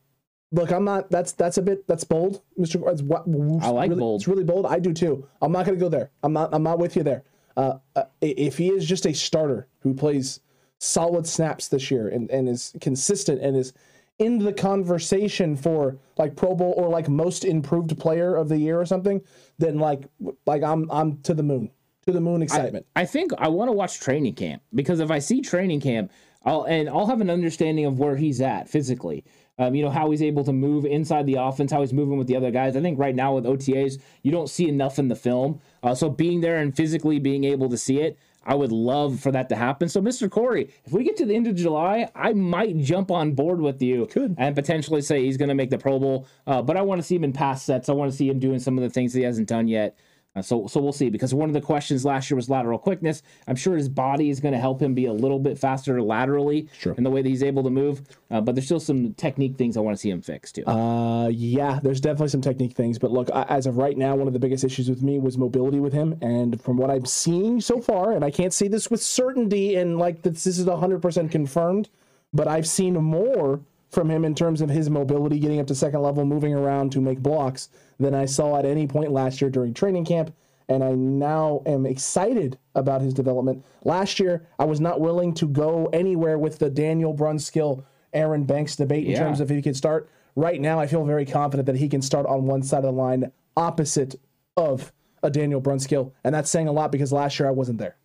look, I'm not. That's that's a bit. That's bold, Mr. Corey. It's, what, I like really, bold. It's really bold. I do too. I'm not going to go there. I'm not. I'm not with you there. Uh, uh, if he is just a starter who plays solid snaps this year and, and is consistent and is in the conversation for like Pro Bowl or like most improved player of the year or something, then like like I'm I'm to the moon, to the moon excitement. I think I want to watch training camp because if I see training camp, I'll and I'll have an understanding of where he's at physically. Um, you know how he's able to move inside the offense, how he's moving with the other guys. I think right now with OTAs, you don't see enough in the film. Uh, so being there and physically being able to see it, I would love for that to happen. So, Mr. Corey, if we get to the end of July, I might jump on board with you Could. and potentially say he's going to make the Pro Bowl. Uh, but I want to see him in past sets. I want to see him doing some of the things that he hasn't done yet. Uh, so, so we'll see. Because one of the questions last year was lateral quickness. I'm sure his body is going to help him be a little bit faster laterally Sure. in the way that he's able to move. Uh, but there's still some technique things I want to see him fix too. Uh, yeah, there's definitely some technique things, but look, I, as of right now, one of the biggest issues with me was mobility with him, and from what I'm seeing so far, and I can't say this with certainty, and like this, this is 100% confirmed, but I've seen more from him in terms of his mobility, getting up to second level, moving around to make blocks, than I saw at any point last year during training camp. And I now am excited about his development. Last year, I was not willing to go anywhere with the Daniel Brunskill, Aaron Banks debate in Yeah. terms of if he could start. Right now, I feel very confident that he can start on one side of the line opposite of a Daniel Brunskill, and that's saying a lot because last year I wasn't there.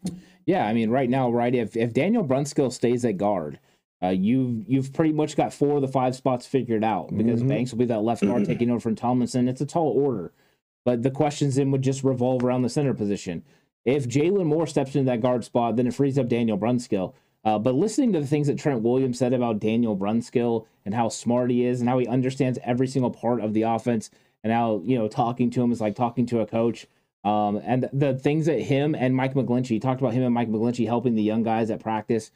Yeah, I mean, right now, right, if, if Daniel Brunskill stays at guard, uh, you've you've pretty much got four of the five spots figured out because Mhm. Banks will be that left guard taking over from Tomlinson. It's a tall order, but the questions then would just revolve around the center position. If Jaylon Moore steps into that guard spot, then it frees up Daniel Brunskill. Uh, but listening to the things that Trent Williams said about Daniel Brunskill and how smart he is and how he understands every single part of the offense and how you know talking to him is like talking to a coach. Um, and the things that him and Mike McGlinchey he talked about him and Mike McGlinchey helping the young guys at practice.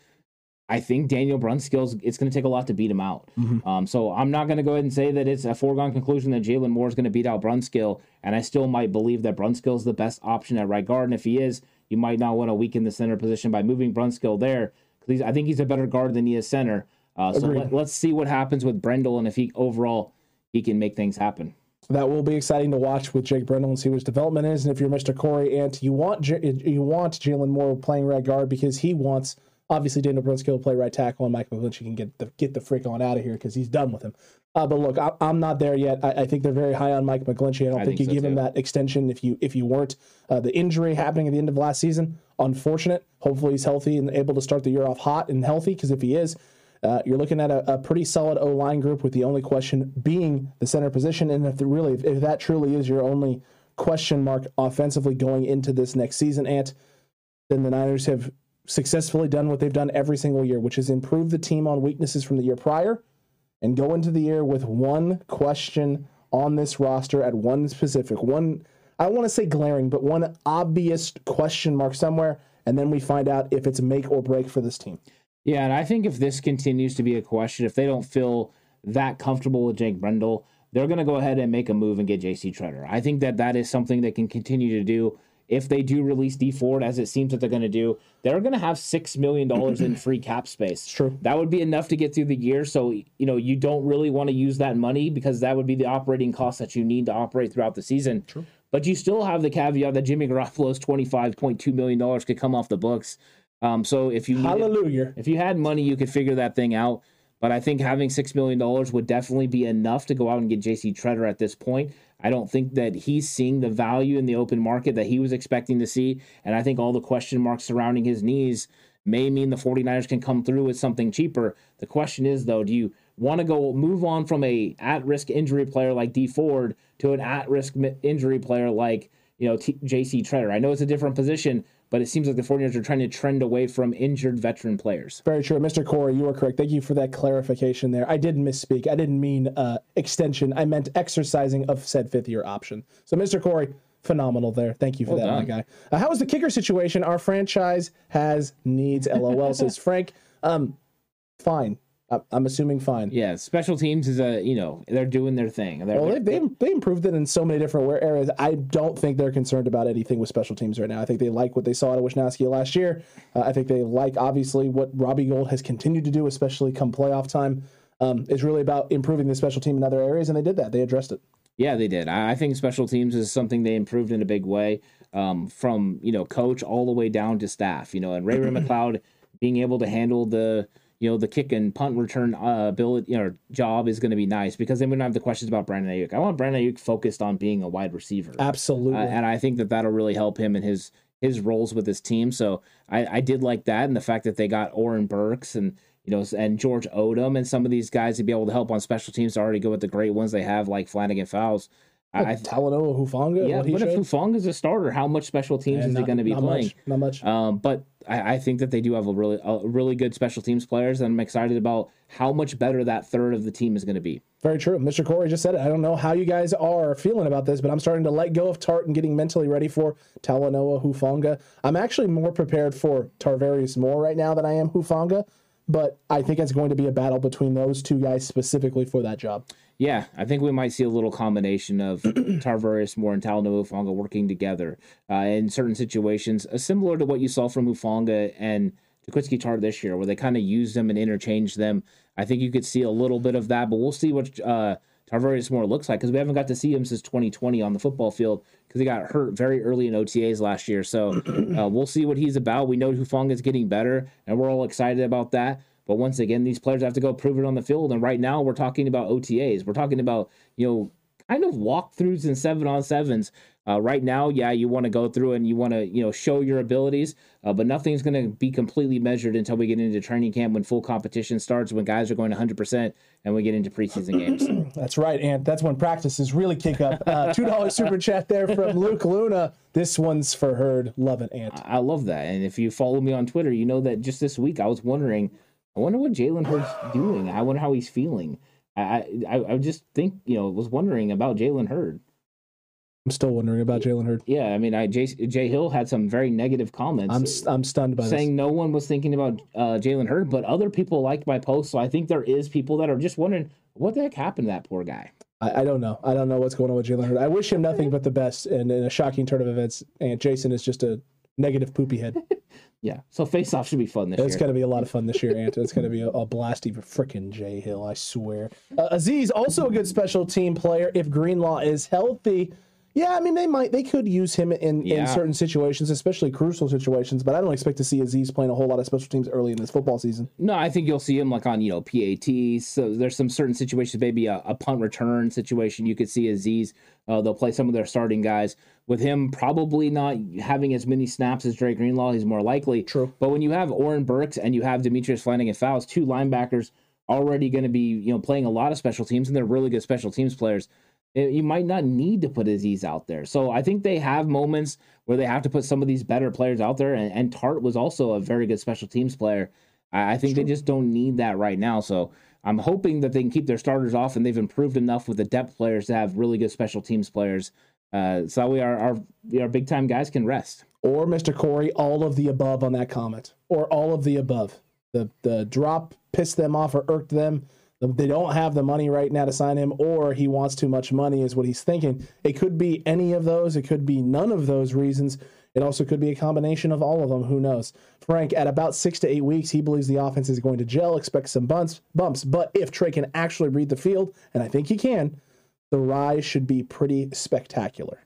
I think Daniel Brunskill's it's going to take a lot to beat him out. Um, so I'm not going to go ahead and say that it's a foregone conclusion that Jaylon Moore is going to beat out Brunskill, and I still might believe that Brunskill is the best option at right guard. And if he is, you might not want to weaken the center position by moving Brunskill there because I think he's a better guard than he is center. Uh, so let, let's see what happens with Brendel and if he overall he can make things happen. That will be exciting to watch with Jake Brendel and see what his development is. And if you're Mr. Corey Ant, you want J- you want Jaylon Moore playing right guard because he wants obviously Daniel Brunskill to play right tackle and Mike McGlinchey can get the get the freak on out of here because he's done with him. Uh, but look, I, I'm not there yet. I, I think they're very high on Mike McGlinchey. I don't I think, think you so give him that extension if you if you weren't. Uh, the injury happening at the end of last season, unfortunate. Hopefully he's healthy and able to start the year off hot and healthy. Because if he is, uh, you're looking at a, a pretty solid O line group with the only question being the center position. And if the, really, if, if that truly is your only question mark offensively going into this next season, Ant, then the Niners have successfully done what they've done every single year, which is improve the team on weaknesses from the year prior and go into the year with one question on this roster at one specific one. I want to say glaring, but one obvious question mark somewhere, and then we find out if it's make or break for this team. Yeah, and I think if this continues to be a question, if they don't feel that comfortable with Jake Brendel, they're going to go ahead and make a move and get JC Tretter. I think that that is something they can continue to do. If they do release Dee Ford, as it seems that they're going to do, they're going to have six million dollars in free cap space. true. That would be enough to get through the year. So you know you don't really want to use that money because that would be the operating cost that you need to operate throughout the season. True. But you still have the caveat that Jimmy Garoppolo's twenty five point two million dollars could come off the books. Um, so if you needed, Hallelujah. if you had money, you could figure that thing out. But I think having six million dollars would definitely be enough to go out and get JC Tretter at this point. I don't think that he's seeing the value in the open market that he was expecting to see. And I think all the question marks surrounding his knees may mean the 49ers can come through with something cheaper. The question is though, do you want to go move on from a at-risk injury player like Dee Ford to an at-risk injury player like, you know, T- JC Tretter? I know it's a different position, but it seems like the 49ers are trying to trend away from injured veteran players. Very true. Mr. Corey, you are correct. Thank you for that clarification there. I did misspeak. I didn't mean uh, extension. I meant exercising of said fifth year option. So, Mr. Corey, phenomenal there. Thank you for Well that, my guy. Uh, how is the kicker situation? Our franchise has needs. LOL says Frank. Um, fine. I'm assuming fine. Yeah, special teams is a you know they're doing their thing. They're, Well, they, they they improved it in so many different areas. I don't think they're concerned about anything with special teams right now. I think they like what they saw out of Wishnowsky last year. Uh, I think they like obviously what Robbie Gould has continued to do, especially come playoff time. Um, is really about improving the special team in other areas, and they did that. They addressed it. Yeah, they did. I I think special teams is something they improved in a big way, um, from you know coach all the way down to staff. You know, and Ray Ray McCloud being able to handle the you know the kick and punt return uh, ability you know job is going to be nice because then we don't have the questions about Brandon Aiyuk. I want Brandon Aiyuk focused on being a wide receiver. Absolutely. Uh, and I think that that'll really help him in his his roles with his team. So I, I did like that, and the fact that they got Oren Burks and you know and George Odum and some of these guys to be able to help on special teams to already go with the great ones they have like Flannigan-Fowles. I, I Talanoa Hufanga. yeah, but if showed? Hufanga is a starter, how much special teams Yeah, is he going to be not playing? Much, not much. Um, but I, I think that they do have a really a really good special teams players, and I'm excited about how much better that third of the team is going to be. Very true. Mr. Corey just said it. I don't know how you guys are feeling about this, but I'm starting to let go of Tart and getting mentally ready for Talanoa Hufanga. I'm actually more prepared for Tarvarius Moore right now than I am Hufanga, but I think it's going to be a battle between those two guys specifically for that job. Yeah, I think we might see a little combination of Tarvarius Moore and Talanoa Hufanga working together uh, in certain situations, uh, similar to what you saw from Hufanga and Jaquiski Tart this year, where they kind of used them and interchanged them. I think you could see a little bit of that, but we'll see what uh, Tarvarius Moore looks like because we haven't got to see him since 2020 on the football field because he got hurt very early in OTAs last year. So uh, we'll see what he's about. We know Hufanga is getting better, and we're all excited about that. But once again, these players have to go prove it on the field. And right now, we're talking about OTAs. We're talking about you know kind of walkthroughs and seven on sevens. Uh, right now, yeah, you want to go through and you want to you know show your abilities, uh, but nothing's going to be completely measured until we get into training camp when full competition starts, when guys are going 100 percent, and we get into preseason games. That's right, and that's when practices really kick up. Uh, Two dollar super chat there from Luke Luna. This one's for Herd. Love it, Ant. I love that, and if you follow me on Twitter, you know that just this week I was wondering, I wonder what Jalen Hurd's doing. I wonder how he's feeling. I I, I just think you know was wondering about Jalen Hurd. I'm still wondering about Jalen Hurd. Yeah, I mean, I Jay, Jay Hill had some very negative comments. I'm st- I'm stunned by saying this. no one was thinking about uh, Jalen Hurd, but other people liked my post. So I think there is people that are just wondering what the heck happened to that poor guy. I, I don't know. I don't know what's going on with Jalen Hurd. I wish him nothing but the best. And in a shocking turn of events, and Jason is just a negative poopy head. Yeah, so face off should be fun this It's year. It's going to be a lot of fun this year, Ant. It's going to be a, a blasty for frickin' Jay Hill, I swear. Uh, Aziz, also a good special team player if Greenlaw is healthy. Yeah, I mean they might they could use him in, in certain situations, especially crucial situations. But I don't expect to see Aziz playing a whole lot of special teams early in this football season. No, I think you'll see him like on you know PAT. So there's some certain situations, maybe a, a punt return situation. You could see Aziz. Uh, they'll play some of their starting guys. With him probably not having as many snaps as Dre Greenlaw, he's more likely. True. But when you have Oren Burks and you have Demetrius Flannigan-Fowles, two linebackers already going to be you know playing a lot of special teams, and they're really good special teams players. You might not need to put Aziz out there. So I think they have moments where they have to put some of these better players out there. And, and Tart was also a very good special teams player. I, I think they just don't need that right now. So I'm hoping that they can keep their starters off, and they've improved enough with the depth players to have really good special teams players. Uh, so that way our, our our big time guys can rest. Or Mr. Corey, all of the above on that comment, or all of the above. The the drop pissed them off or irked them. They don't have the money right now to sign him, or he wants too much money, is what he's thinking. It could be any of those. It could be none of those reasons. It also could be a combination of all of them. Who knows? Frank, at about six to eight weeks, he believes the offense is going to gel. Expects some bumps, bumps. But if Trey can actually read the field, and I think he can, the rise should be pretty spectacular.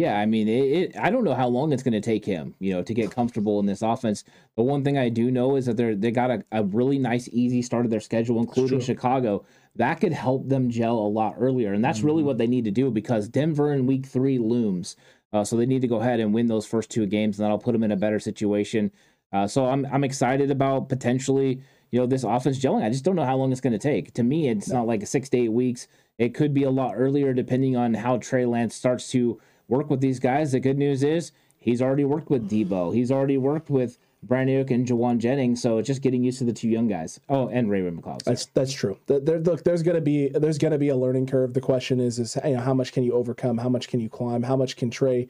Yeah, I mean, it, it, I don't know how long it's going to take him, you know, to get comfortable in this offense. But one thing I do know is that they're they got a, a really nice, easy start of their schedule, including. Chicago. That could help them gel a lot earlier, and that's really what they need to do because Denver in Week Three looms. Uh, so they need to go ahead and win those first two games, and that'll put them in a better situation. Uh, so I'm I'm excited about potentially, you know, this offense gelling. I just don't know how long it's going to take. To me, it's not like six to eight weeks. It could be a lot earlier, depending on how Trey Lance starts to work with these guys. The good news is he's already worked with Deebo. He's already worked with Brandon and Jauan Jennings. So it's just getting used to the two young guys. Oh, and Raymond McCloud. sorry. That's that's true. There- look, there's gonna be there's gonna be a learning curve. The question is is you know how much can you overcome? How much can you climb? How much can Trey,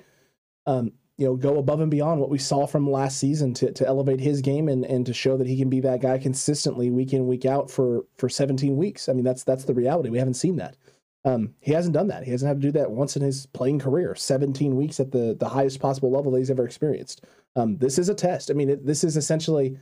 um, you know, go above and beyond what we saw from last season to, to elevate his game and and to show that he can be that guy consistently week in week out for for 17 weeks. I mean that's that's the reality. We haven't seen that. Um, he hasn't done that. He hasn't had to do that once in his playing career. 17 weeks at the the highest possible level that he's ever experienced. Um, this is a test. I mean, it, this is essentially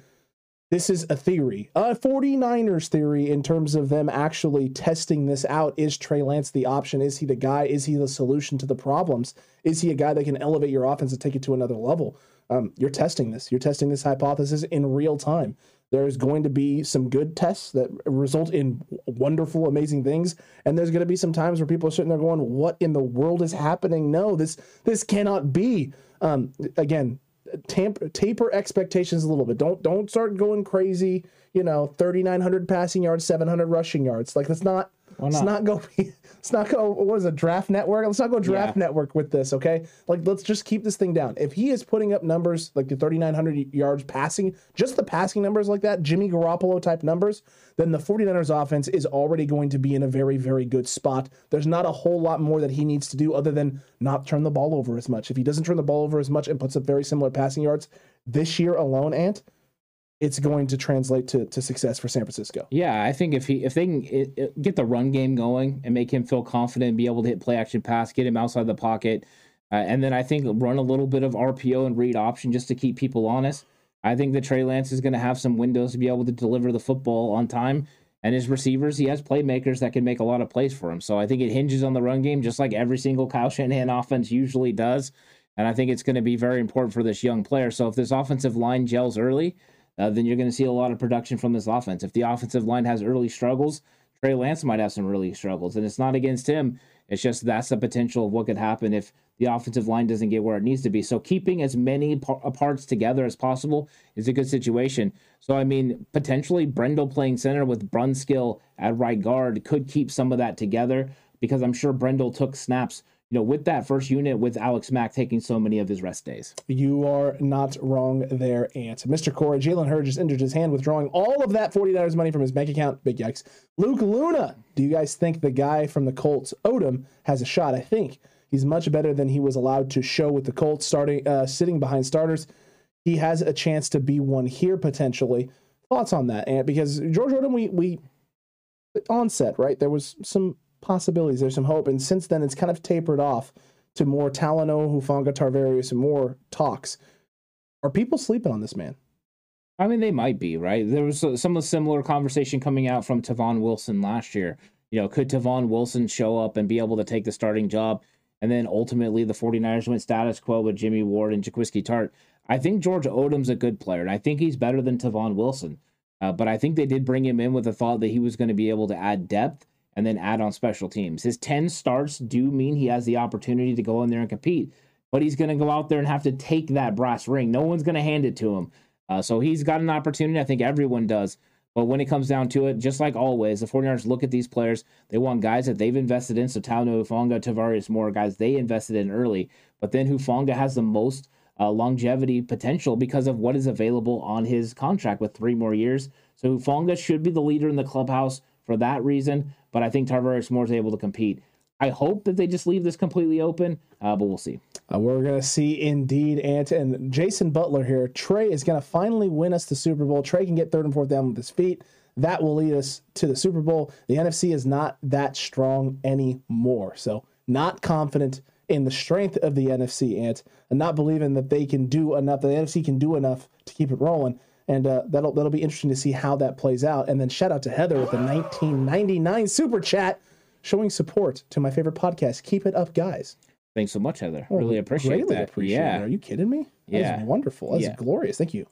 this is a theory, a 49ers theory in terms of them actually testing this out. Is Trey Lance the option? Is he the guy? Is he the solution to the problems? Is he a guy that can elevate your offense and take it to another level? Um, you're testing this. You're testing this hypothesis in real time. There's going to be some good tests that result in wonderful, amazing things, and there's going to be some times where people are sitting there going, "What in the world is happening? No, this this cannot be." Um, again, tamp- taper expectations a little bit. Don't don't start going crazy. You know, thirty nine hundred passing yards, seven hundred rushing yards. Like let's not let's not go. Let's not go. What is a Draft network. Let's not go draft Yeah. network with this. Okay, like let's just keep this thing down. If he is putting up numbers like the thirty nine hundred yards passing, just the passing numbers like that, Jimmy Garoppolo type numbers, then the 49ers offense is already going to be in a very very good spot. There's not a whole lot more that he needs to do other than not turn the ball over as much. If he doesn't turn the ball over as much and puts up very similar passing yards this year alone, Ant, it's going to translate to, to success for San Francisco. Yeah, I think if he if they can it, it- get the run game going and make him feel confident, be able to hit play action pass, get him outside the pocket, uh, and then I think run a little bit of RPO and read option just to keep people honest. I think that Trey Lance is going to have some windows to be able to deliver the football on time. And his receivers, he has playmakers that can make a lot of plays for him. So I think it hinges on the run game, just like every single Kyle Shanahan offense usually does. And I think it's going to be very important for this young player. So if this offensive line gels early, uh, then you're going to see a lot of production from this offense. If the offensive line has early struggles, Trey Lance might have some early struggles, and it's not against him. It's just that's the potential of what could happen if the offensive line doesn't get where it needs to be. So keeping as many par- uh, parts together as possible is a good situation. So I mean, potentially Brendel playing center with Brunskill at right guard could keep some of that together because I'm sure Brendel took snaps you know, with that first unit, with Alex Mack taking so many of his rest days. You are not wrong there, Ant. Mr. Corey, Jalen Hurd just injured his hand, withdrawing all of that $40 money from his bank account. Big yikes. Luke Luna, do you guys think the guy from the Colts, Odum, has a shot? I think he's much better than he was allowed to show with the Colts, starting uh, sitting behind starters. He has a chance to be one here potentially. Thoughts on that, Ant? Because George Odum, we we onset right there was some possibilities. There's some hope. And since then, it's kind of tapered off to more Talanoa, Hufanga, Tarvarius, and more talks. Are people sleeping on this man? I mean, they might be, right? There was some similar conversation coming out from Tavon Wilson last year. You know, could Tavon Wilson show up and be able to take the starting job? And then ultimately, the 49ers went status quo with Jimmy Ward and Jaquiski Tart. I think George Odum's a good player, and I think he's better than Tavon Wilson. Uh, but I think they did bring him in with the thought that he was going to be able to add depth and then add on special teams. His 10 starts do mean he has the opportunity to go in there and compete, but he's going to go out there and have to take that brass ring. No one's going to hand it to him. Uh, so he's got an opportunity. I think everyone does. But when it comes down to it, just like always, the 49ers look at these players. They want guys that they've invested in. So Talanoa, Hufanga, Tarvarius Moore, guys they invested in early. But then Hufanga has the most uh, longevity potential because of what is available on his contract with three more years. So Hufanga should be the leader in the clubhouse for that reason but I think Tarvarius Moore is able to compete. I hope that they just leave this completely open, uh, but we'll see. Uh, we're going to see indeed, Ant. And Jason Butler here. Trey is going to finally win us the Super Bowl. Trey can get third and fourth down with his feet. That will lead us to the Super Bowl. The NFC is not that strong anymore. So, not confident in the strength of the NFC, Ant, and not believing that they can do enough, the NFC can do enough to keep it rolling and uh, that'll that'll be interesting to see how that plays out. And then shout out to Heather with the 1999 super chat, showing support to my favorite podcast. Keep it up, guys. Thanks so much, Heather. Oh, really appreciate that. Appreciate yeah, it. are you kidding me? That yeah, wonderful. That's yeah. glorious. Thank you.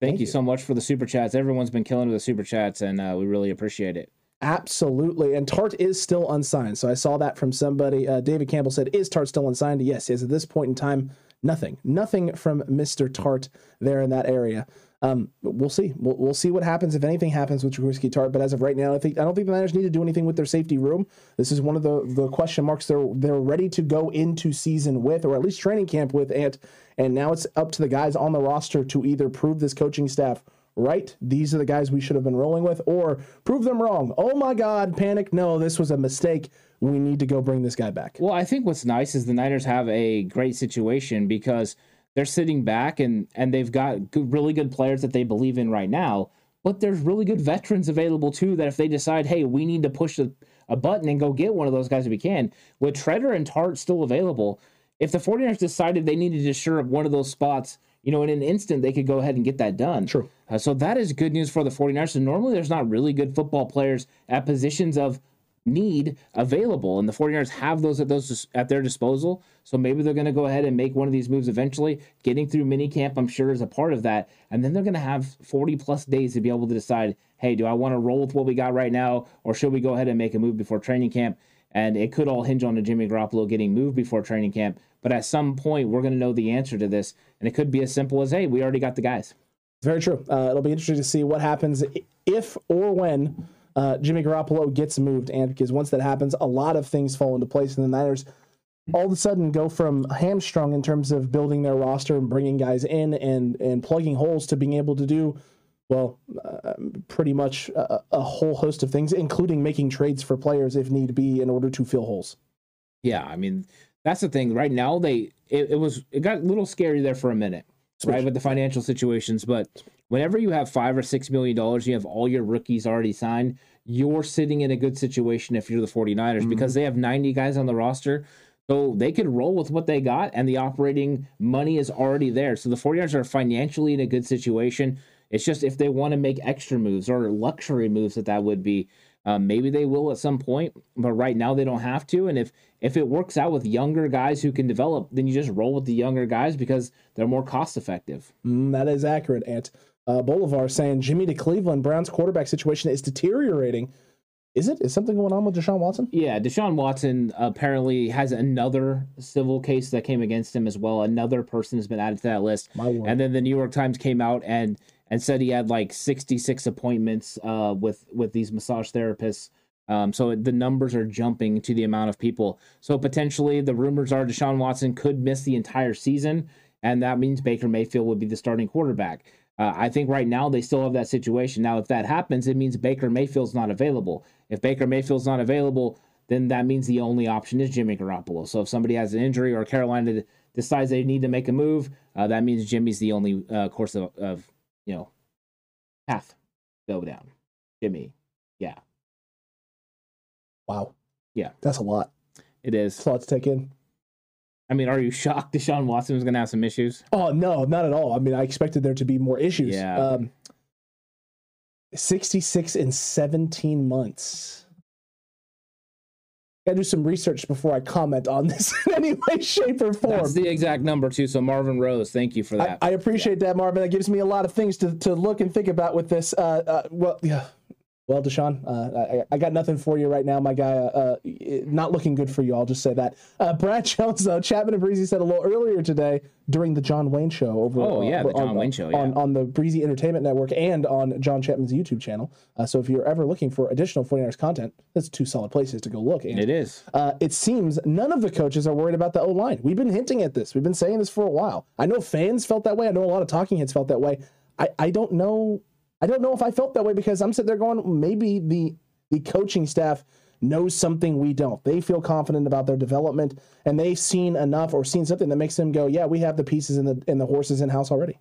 Thank, Thank you, you, so much for the super chats. Everyone's been killing with the super chats, and uh, we really appreciate it. Absolutely. And Tartt is still unsigned. So I saw that from somebody. Uh, David Campbell said, Is Tartt still unsigned? Yes, yes. At this point in time, nothing. Nothing from Mr. Tartt there in that area. Um, we'll see. We'll, we'll see what happens if anything happens with Jaquiski Tartt. But as of right now, I think I don't think the Niners need to do anything with their safety room. This is one of the the question marks they're they're ready to go into season with, or at least training camp with. And and now it's up to the guys on the roster to either prove this coaching staff right. These are the guys we should have been rolling with, or prove them wrong. Oh my God, panic! No, this was a mistake. We need to go bring this guy back. Well, I think what's nice is the Niners have a great situation because they're sitting back and and they've got good, really good players that they believe in right now. But there's really good veterans available too that if they decide, hey, we need to push a, a button and go get one of those guys if we can, with Tretter and Tartt still available, if the 49ers decided they needed to shore up one of those spots, you know, in an instant, they could go ahead and get that done. True. Uh, so that is good news for the 49ers. So normally there's not really good football players at positions of need available and the 49ers have those at those at their disposal so maybe they're going to go ahead and make one of these moves eventually. Getting through minicamp i'm sure is a part of that. And then they're going to have 40 plus days to be able to decide hey do i want to roll with what we got right now or should we go ahead and make a move before training camp? And it could all hinge on a Jimmy Garoppolo getting moved before training camp. But at some point we're going to know the answer to this. And it could be as simple as hey we already got the guys. It's very true. Uh, it'll be interesting to see what happens if or when uh, Jimmy Garoppolo gets moved, and because once that happens, a lot of things fall into place, and the Niners all of a sudden go from hamstrung in terms of building their roster and bringing guys in and and plugging holes to being able to do well uh, pretty much a, a, whole host of things including making trades for players if need be in order to fill holes yeah i mean that's the thing right now they it, it was it got a little scary there for a minute Switch. right with the financial situations but whenever you have five or six million dollars, you have all your rookies already signed, you're sitting in a good situation if you're the 49ers mm-hmm. because they have 90 guys on the roster. So they could roll with what they got, and the operating money is already there. So the 49ers are financially in a good situation. It's just if they want to make extra moves or luxury moves, that that would be. Um, maybe they will at some point, but right now they don't have to. And if if it works out with younger guys who can develop, then you just roll with the younger guys because they're more cost effective. Mm, that is accurate, Ant uh, Bolivar saying Jimmy to Cleveland Browns quarterback situation is deteriorating. Is it? Is something going on with Deshaun Watson? Yeah, Deshaun Watson apparently has another civil case that came against him as well. Another person has been added to that list. And then the New York Times came out and and said he had like 66 appointments uh, with with these massage therapists. Um, so the numbers are jumping to the amount of people. So potentially the rumors are Deshaun Watson could miss the entire season, and that means Baker Mayfield would be the starting quarterback. Uh, I think right now they still have that situation. Now, if that happens, it means Baker Mayfield's not available. If Baker Mayfield's not available, then that means the only option is Jimmy Garoppolo. So if somebody has an injury or Carolina decides they need to make a move, uh, that means Jimmy's the only uh, course of, of, you know, path go down. Jimmy, yeah, Wow. Yeah. That's a lot. it is. That's a lot to take in. I mean, are you shocked Deshaun Watson was going to have some issues? Oh no, not at all. I mean, I expected there to be more issues. Yeah. Um, Sixty-six in seventeen months. Got to do some research before I comment on this in any way, shape, or form. That's the exact number too. So Marvin Rose, thank you for that. I appreciate that, Marvin. That gives me a lot of things to, to look and think about with this. Uh, uh, well, yeah. Well, Deshaun, uh, I, I got nothing for you right now, my guy. Uh, uh, not looking good for you. I'll just say that. Uh, Brad Jones, though, Chapman and Breezy said a little earlier today during the John Wayne show over. Oh, yeah, the on- John Wayne show, yeah. on on the Breezy Entertainment Network and on John Chapman's YouTube channel. Uh, so if you're ever looking for additional 49ers content, that's two solid places to go look. And, it is. uh, it seems none of the coaches are worried about the O line. We've been hinting at this. We've been saying this for a while. I know fans felt that way. I know a lot of talking heads felt that way. I, I don't know. I don't know if I felt that way because I'm sitting there going, maybe the the coaching staff knows something we don't. They feel confident about their development and they've seen enough or seen something that makes them go, yeah, we have the pieces and the and the horses in house already.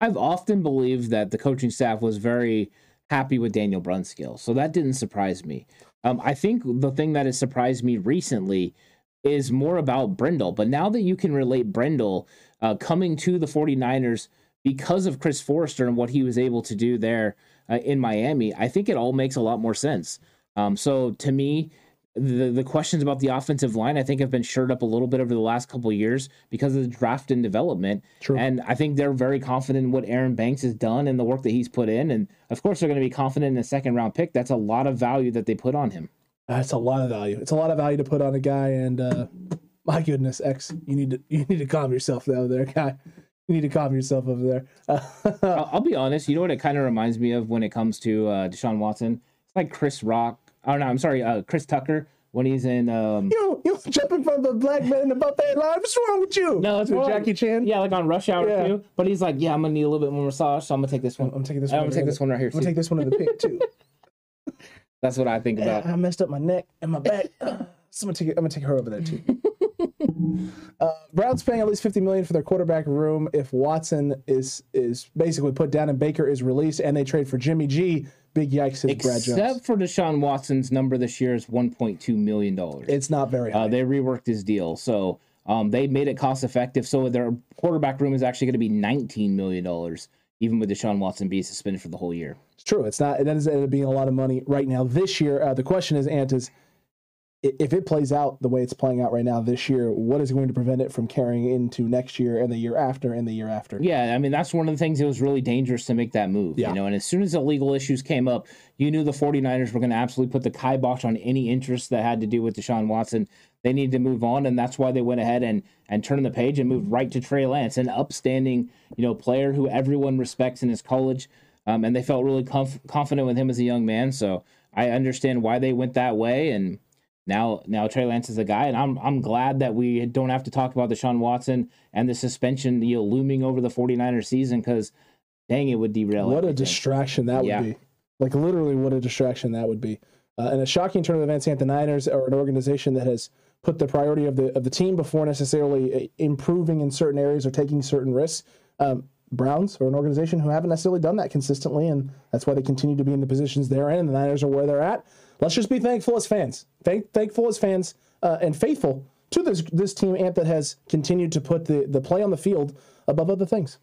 I've often believed that the coaching staff was very happy with Daniel Brunskill, so that didn't surprise me. Um, I think the thing that has surprised me recently is more about Brendel. But now that you can relate Brendel uh, coming to the 49ers because of Chris Foerster and what he was able to do there uh, in Miami, I think it all makes a lot more sense. Um, so to me, the the questions about the offensive line, I think, have been shored up a little bit over the last couple of years because of the draft and development. True. And I think they're very confident in what Aaron Banks has done and the work that he's put in. And of course, they're going to be confident in a second round pick. That's a lot of value that they put on him. That's a lot of value. It's a lot of value to put on a guy, and uh, my goodness, X, you need to you need to calm yourself down there, guy. You need to calm yourself over there. I'll, I'll be honest. You know what it kind of reminds me of when it comes to uh, Deshaun Watson? It's like Chris Rock. Oh no, I'm sorry, uh, Chris Tucker when he's in. Um, you you jumping from the black man in the buffet line. What's wrong with you? no, it's with Jackie Chan. Yeah, like on Rush Hour Yeah. too. But he's like, yeah, I'm gonna need a little bit more massage, so I'm gonna take this one. I'm taking this I'm one. gonna take this one right here. I'm gonna take this one in the pink too. That's what I think about. I messed up my neck and my back. So I'm gonna take it, I'm gonna take her over there too. Uh, Browns paying at least 50 million for their quarterback room if Watson is is basically put down and Baker is released and they trade for Jimmy G. Big yikes, says Brad Jones. Except for Deshaun Watson's number this year is 1.2 million dollars. It's not very high. Uh, they reworked his deal, so um, they made it cost effective. So their quarterback room is actually going to be 19 million dollars, even with Deshaun Watson being suspended for the whole year. It's true. It's not. It ends up being a lot of money right now. This year, uh, the question is, Ant, is if it plays out the way it's playing out right now this year, what is going to prevent it from carrying into next year and the year after and the year after? Yeah, I mean that's one of the things that was really dangerous to make that move. Yeah. You know, and as soon as the legal issues came up, you knew the 49ers were going to absolutely put the kibosh on any interest that had to do with Deshaun Watson. They needed to move on, and that's why they went ahead and and turned the page and moved right to Trey Lance, an upstanding you know player who everyone respects in his college, um, and they felt really conf- confident with him as a young man. So I understand why they went that way, and now now Trey Lance is a guy, and I'm I'm glad that we don't have to talk about Deshaun Watson and the suspension you know looming over the 49ers season because dang it would derail What a distraction that Yeah. would be. Like literally, what a distraction that would be. Uh, and a shocking turn of events, Ant, the Niners are an organization that has put the priority of the of the team before necessarily uh, improving in certain areas or taking certain risks. Um, Browns are an organization who haven't necessarily done that consistently, and that's why they continue to be in the positions they're in. And the Niners are where they're at. Let's just be thankful as fans, Thank, thankful as fans, uh, and faithful to this this team, Ant, that has continued to put the the play on the field above other things.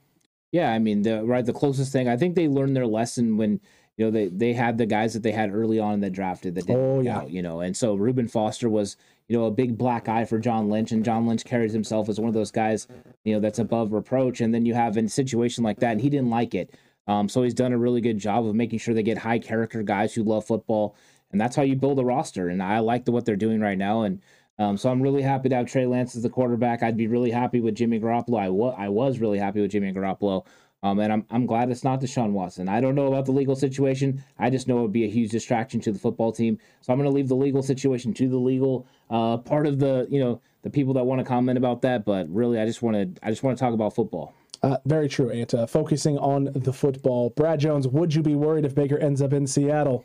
Yeah, I mean, the right the closest thing I think they learned their lesson when you know they they had the guys that they had early on that drafted that didn't Oh, yeah. out, you know, and so Reuben Foster was you know a big black eye for John Lynch, and John Lynch carries himself as one of those guys you know that's above reproach, and then you have in a situation like that, and he didn't like it, um, so he's done a really good job of making sure they get high character guys who love football. And that's how you build a roster. And I like the, what they're doing right now. And um, so I'm really happy to have Trey Lance as the quarterback. I'd be really happy with Jimmy Garoppolo. I, wa- I was really happy with Jimmy Garoppolo. Um, and I'm, I'm glad it's not Deshaun Watson. I don't know about the legal situation. I just know it would be a huge distraction to the football team. So I'm going to leave the legal situation to the legal uh, part of the, you know, the people that want to comment about that. But really, I just want to, I just want to talk about football. Uh, very true, Ant. Uh, focusing on the football. Brad Jones, would you be worried if Baker ends up in Seattle?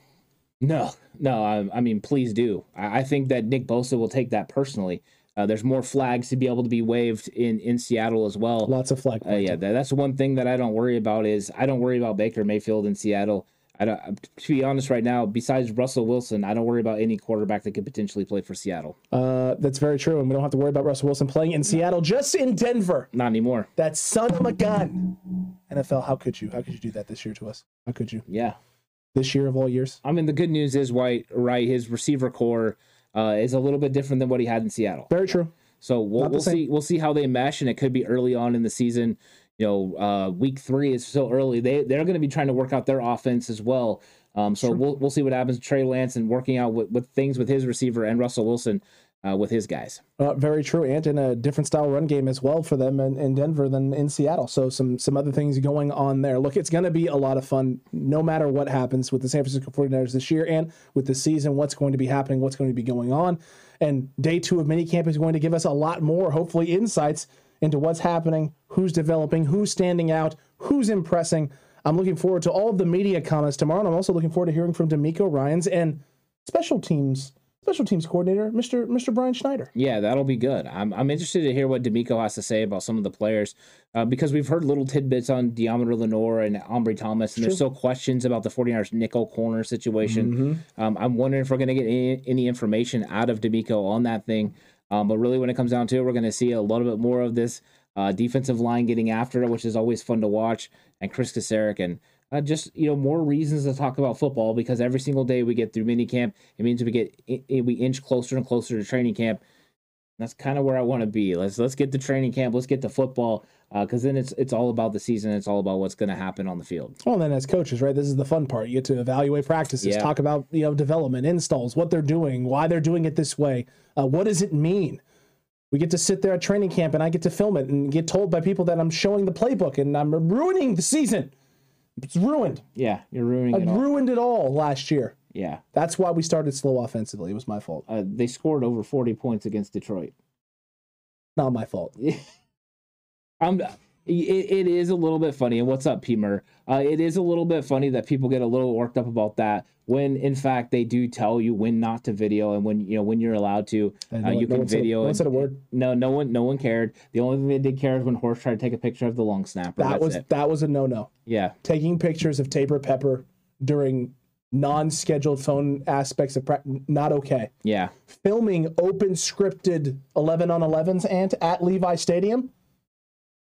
No, no. I, I mean, please do. I, I, think that Nick Bosa will take that personally. Uh, there's more flags to be able to be waved in in Seattle as well. Lots of flag. Uh, yeah, that, that's one thing that I don't worry about is I don't worry about Baker Mayfield in Seattle. I don't, to be honest, right now, besides Russell Wilson, I don't worry about any quarterback that could potentially play for Seattle. Uh, that's very true, and we don't have to worry about Russell Wilson playing in Seattle, just in Denver. Not anymore. That son of a gun. NFL, how could you? How could you do that this year to us? How could you? Yeah. This year of all years. I mean, the good news is, White, right? His receiver core uh, is a little bit different than what he had in Seattle. Very true. So we'll, we'll see we'll see how they mesh, and it could be early on in the season. You know, uh, week three is still early. They they're going to be trying to work out their offense as well. Um, so sure. we'll we'll see what happens. Trey Lance and working out with, with things with his receiver and Russell Wilson uh, with his guys. Uh, very true, and in a different style run game as well for them in, in Denver than in Seattle. So some some other things going on there. Look, it's going to be a lot of fun no matter what happens with the San Francisco 49ers this year and with the season, what's going to be happening, what's going to be going on. And day two of minicamp is going to give us a lot more, hopefully, insights into what's happening, who's developing, who's standing out, who's impressing. I'm looking forward to all of the media comments tomorrow, and I'm also looking forward to hearing from DeMeco Ryans and special teams special teams coordinator, Mr. Mr. Brian Schneider. Yeah, that'll be good. I'm, I'm interested to hear what DeMeco has to say about some of the players uh, because we've heard little tidbits on Deommodore Lenoir and Ambry Thomas, and there's still questions about the 49ers nickel corner situation. Mm-hmm. Um, I'm wondering if we're going to get any, any, information out of DeMeco on that thing. Um, but really, when it comes down to it, we're going to see a little bit more of this uh, defensive line getting after it, which is always fun to watch, and Chris Kocurek and – uh, just you know more reasons to talk about football because every single day we get through mini camp it means we get we inch closer and closer to training camp. That's kind of where i want to be. Let's let's get to training camp. Let's get to football because uh, then it's it's all about the season. It's all about what's going to happen on the field. Well then as coaches right this is the fun part. You get to evaluate practices yeah. talk about you know development installs what they're doing why they're doing it this way uh, what does it mean? We get to sit there at training camp and i get to film it and get told by people that i'm showing the playbook and i'm ruining the season it's ruined. Yeah, you're ruining I it. All. ruined it all last year. Yeah, that's why we started slow offensively. It was my fault. Uh, they scored over 40 points against Detroit. Not my fault. I'm. It, it is a little bit funny. And what's up, Pemer? Uh, it is a little bit funny that people get a little worked up about that when, in fact, they do tell you when not to video and when you know when you're allowed to. Uh, you no can video. Said, no one said a word. No, no one, no one cared. The only thing they did care is when Horse tried to take a picture of the long snapper. That That's was it. that was a no no. Yeah, taking pictures of Taybor Pepper during non-scheduled phone aspects of practice not okay. Yeah, filming open scripted eleven on elevens and at Levi Stadium.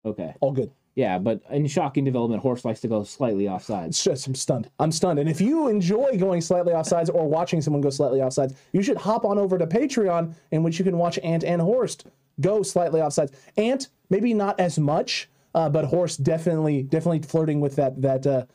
Okay, all good. Yeah, but in shocking development, Horse likes to go slightly offside. It's just I'm stunned. I'm stunned. And if you enjoy going slightly offsides or watching someone go slightly offsides, you should hop on over to Patreon, in which you can watch Ant and Horst go slightly offsides. Ant, maybe not as much, uh, but Horst definitely definitely flirting with that that uh,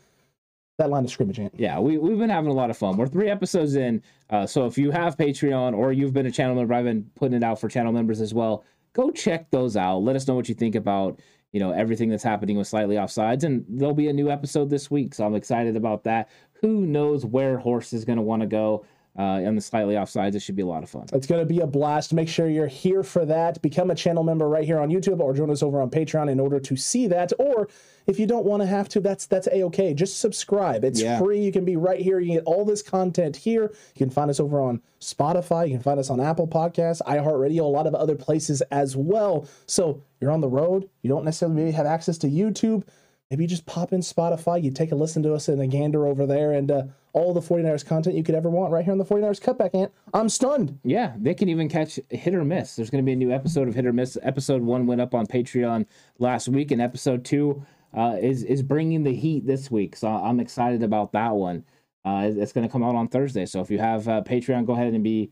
that line of scrimmage. Ant. Yeah, we we've been having a lot of fun. We're three episodes in, uh, so if you have Patreon or you've been a channel member, I've been putting it out for channel members as well. Go check those out. Let us know what you think about you know everything that's happening with slightly offsides and there'll be a new episode this week so i'm excited about that. Who knows where horse is going to want to go uh, and the slightly offsides. It should be a lot of fun. It's going to be a blast. Make sure you're here for that. Become a channel member right here on YouTube or join us over on Patreon in order to see that. Or if you don't want to have to, that's that's a okay. Just subscribe. It's yeah. free. You can be right here. You get all this content here. You can find us over on Spotify. You can find us on Apple Podcasts, iHeartRadio, a lot of other places as well. So you're on the road. You don't necessarily maybe have access to YouTube maybe you just pop in Spotify, you take a listen to us in a gander over there, and uh, all the 49ers content you could ever want right here on the 49ers Cutback Ant. I'm stunned. Yeah, they can even catch Hit or Miss. There's going to be a new episode of Hit or Miss. Episode one went up on Patreon last week, and episode two uh, is is bringing the heat this week. So I'm excited about that one. Uh, it's going to come out on Thursday. So if you have uh, Patreon, go ahead and be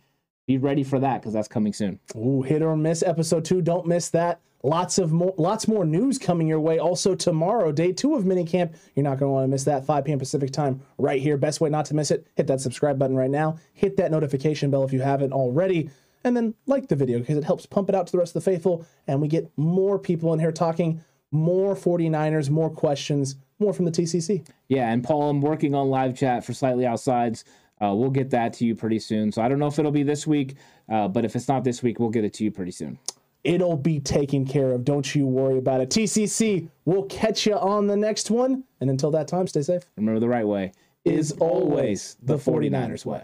be ready for that because that's coming soon. Ooh, hit or miss episode two. Don't miss that. Lots of more, lots more news coming your way. Also tomorrow, day two of minicamp. You're not going to want to miss that. 5 p.m. Pacific time, right here. Best way not to miss it. Hit that subscribe button right now. Hit that notification bell if you haven't already, and then like the video because it helps pump it out to the rest of the faithful, and we get more people in here talking more 49ers, more questions, more from the TCC. Yeah, and Paul, I'm working on live chat for Slightly Offsides. Uh, we'll get that to you pretty soon. So I don't know if it'll be this week, uh, but if it's not this week, we'll get it to you pretty soon. It'll be taken care of. Don't you worry about it. TCC, we'll catch you on the next one. And until that time, stay safe. Remember the right way Is always the 49ers way.